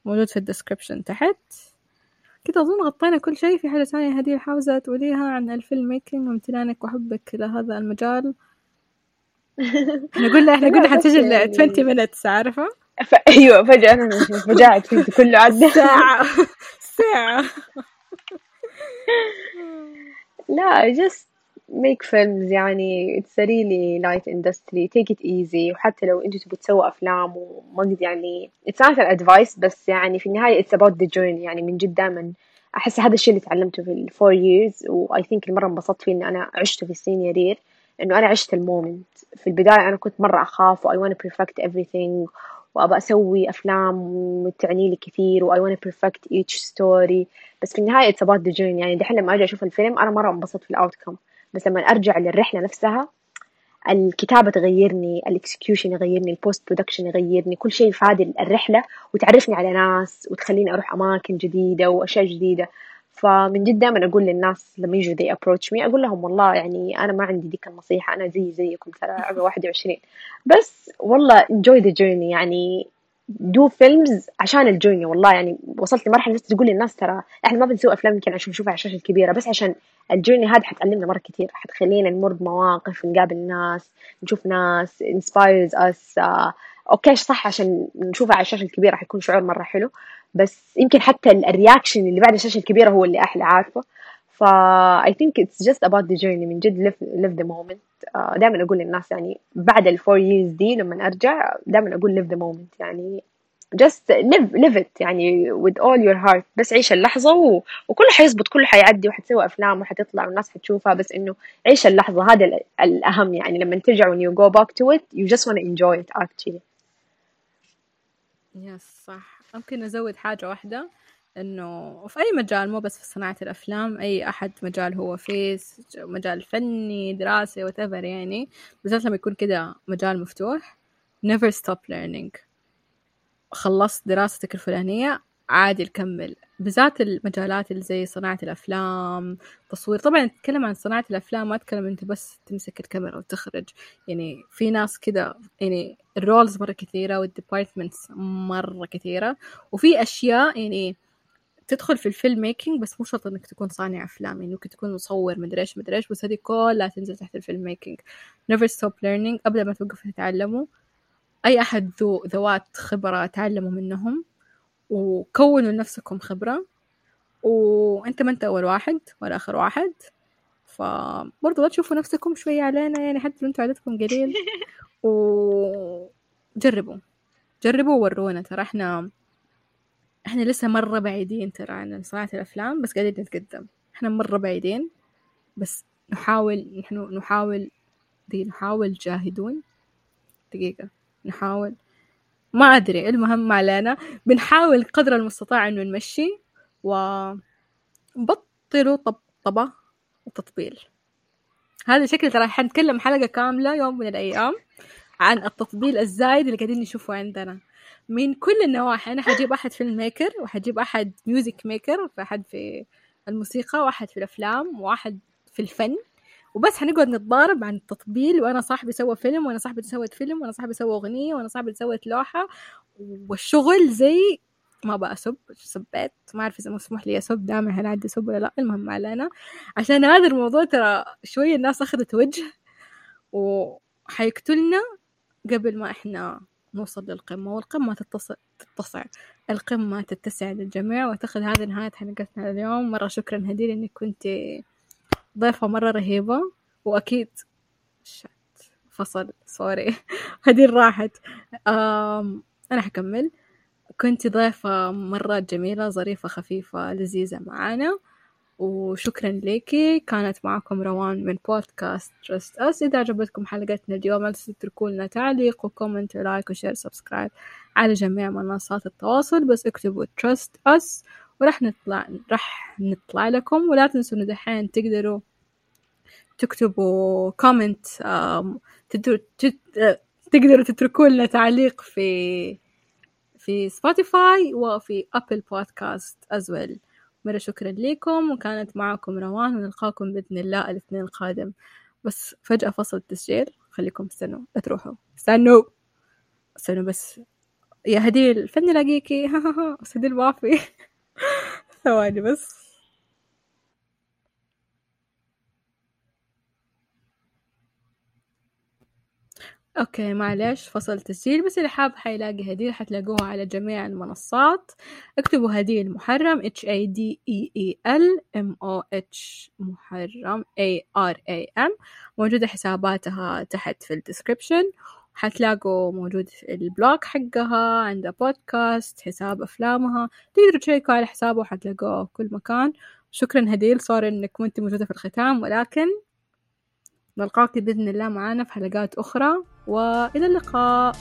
موجود في ال description تحت. كده أظن غطينا كل شيء. في حاجة ثانية هديل حاوزة تقوليها عن ال filmmaking وامتنانك وحبك لهذا المجال؟ إحنا قلنا إحنا قلنا يعني 20 minutes عارفة؟ ف... أيوه فجأة أنا فجعت فهمت كله عدى ساعة. ساعة. لا just make films يعني it's a really light industry. Take it easy. وحتى لو أنتوا تبوا تسووا أفلام وما قد يعني it's not an advice بس يعني في النهاية it's about the journey. يعني من جد دائما أحس هذا الشيء اللي تعلمته في ال four years و I think المرة انبسطت فيه إني أنا عشته في السينيور year إنه أنا عشت ال moment في البداية أنا كنت مرة أخاف و I to perfect everything وابى أسوي أفلام وتعني لي كثير و I want to perfect each story. بس في النهاية it's about the journey. يعني دحين لما أجي أشوف الفيلم أنا مرة انبسطت في ال outcome بس لما أرجع للرحلة نفسها الكتابة تغيرني ال execution يغيرني ال post production يغيرني كل شيء في هذه الرحلة وتعرفني على ناس وتخليني أروح أماكن جديدة وأشياء جديدة. فمن جد دائما أقول للناس لما يجوا they approach me أقول لهم والله يعني أنا ما عندي ديك النصيحة أنا زي زيكم ترى عمري 21 بس والله enjoy the journey يعني do films عشان ال journey والله يعني وصلت لمرحلة بس تقول للناس ترى إحنا ما بنسوي أفلام يمكن عشان نشوفها على الشاشة الكبيرة بس عشان ال journey هذا حتعلمنا مرة كثير حتخلينا نمر بمواقف نقابل ناس نشوف ناس inspires us uh, okay صح عشان نشوفها على الشاشة الكبيرة حيكون شعور مرة حلو. بس يمكن حتى الرياكشن اللي بعد الشاشة الكبيرة هو اللي أحلى عارفة؟ ف I think it's just about the journey. من جد live, live the moment. uh, دائما أقول للناس يعني بعد الفور years دي لما أرجع دائما أقول live the moment. يعني just live live it. يعني with all your heart. بس عيش اللحظة و... وكله حيزبط كله حيعدي وحتسوي أفلام وحتطلع والناس حتشوفها. بس إنه عيش اللحظة. هذا ال- الأهم. يعني لما ترجع when you go back to it you just want to enjoy it actually. yes صح. ممكن أزود حاجة واحدة. إنه في أي مجال مو بس في صناعة الأفلام أي أحد مجال هو فيه مجال فني دراسي whatever يعني. بالذات لما يكون كده مجال مفتوح never stop learning. خلصت دراستك الفلانية عادي نكمل. بالذات المجالات اللي زي صناعة الأفلام تصوير. طبعا نتكلم عن صناعة الأفلام ما أتكلم أنت بس تمسك الكاميرا وتخرج. يعني في ناس كده يعني ال roles مرة كثيرة وال departments مرة كثيرة. وفي أشياء يعني تدخل في ال filmmaking بس مو شرط إنك تكون صانع أفلام. يعني ممكن تكون مصور مدري إيش مدري إيش بس هذه كلها تنزل تحت ال filmmaking. Never stop learning. ابدا ما توقفوا تتعلموا أي أحد ذو ذوات خبرة تعلموا منهم وكونوا لنفسكم خبرة. وأنت ما أنت أول واحد ولا آخر واحد. فبرضه لا تشوفوا نفسكم شوية علينا يعني حتى لو أنتوا عددكم قليل. وجربوا. جربوا وورونا ترى. إحنا إحنا لسه مرة بعيدين ترى عن صناعة الأفلام بس قاعدين نتقدم. إحنا مرة بعيدين بس نحاول نحن نحاول دي نحاول جاهدون. دقيقة نحاول. ما أدري المهم ما علينا. بنحاول قدر المستطاع إنه نمشي وبطلوا طبطبة وتطبيل. هذا شكل ترى حنتكلم حلقة كاملة يوم من الأيام عن التطبيل الزايد اللي قاعدين نشوفه عندنا. من كل النواحي. أنا حجيب أحد filmmaker وحجيب أحد music maker فأحد في الموسيقى وأحد في الأفلام وواحد في الفن. وبس حنقعد نتضارب عن التطبيل وأنا صاحبي سوى فيلم وأنا صاحبي سوت فيلم وأنا صاحبي سوى أغنية وأنا صاحبي سوت لوحة. والشغل زي ما بأسب سبيت ما أعرف إذا مسموح لي أسب دائما هل عندي سب ولا لا المهم ما علينا. عشان هذا الموضوع ترى شوية الناس أخذت وجه وحيقتلنا قبل ما إحنا نوصل للقمة والقمة تتصل تتسع القمة تتسع للجميع وأعتقد هذه نهاية حلقتنا اليوم. مرة شكرا هدير إنك كنت ضيفة مرة رهيبة وأكيد شت فصل sorry. هديل راحت. أم أنا حكمل. كنت ضيفة مرة جميلة ظريفة خفيفة لذيذة معانا. وشكرا ليكي. كانت معكم روان من بودكاست Trust Us إذا عجبتكم حلقتنا اليوم لا تنسوا تتركوا لنا تعليق و comment و like و share subscribe على جميع منصات التواصل. بس اكتبوا Trust Us وراح نطلع راح نطلع لكم. ولا تنسوا إنه دحين تقدروا تكتبوا comment تقدروا تتركوا لنا تعليق في في Spotify وفي Apple Podcast well. مرة شكرا لكم وكانت معكم روان ونلقاكم بإذن الله الاثنين القادم. بس فجأة فصل التسجيل خليكم استنوا لا تروحوا. استنوا! استنوا بس. يا هديل فين نلاقيكي بس هديل ما في ثواني بس. okay معلش فصل تسجيل بس اللي حاب حيلاقي هديل حتلاقوها على جميع المنصات. اكتبوا هديل محرم H A D E E L M O H محرم A R A M. موجودة حساباتها تحت في ال description. حتلاقوا موجود في حقها عندها بودكاست حساب أفلامها. تقدروا تشيكوا على حسابه وحتلاقوه في كل مكان. شكرا هديل صار إنك كنت موجودة في الختام ولكن نلقاك بإذن الله معانا في حلقات أخرى. وإلى اللقاء.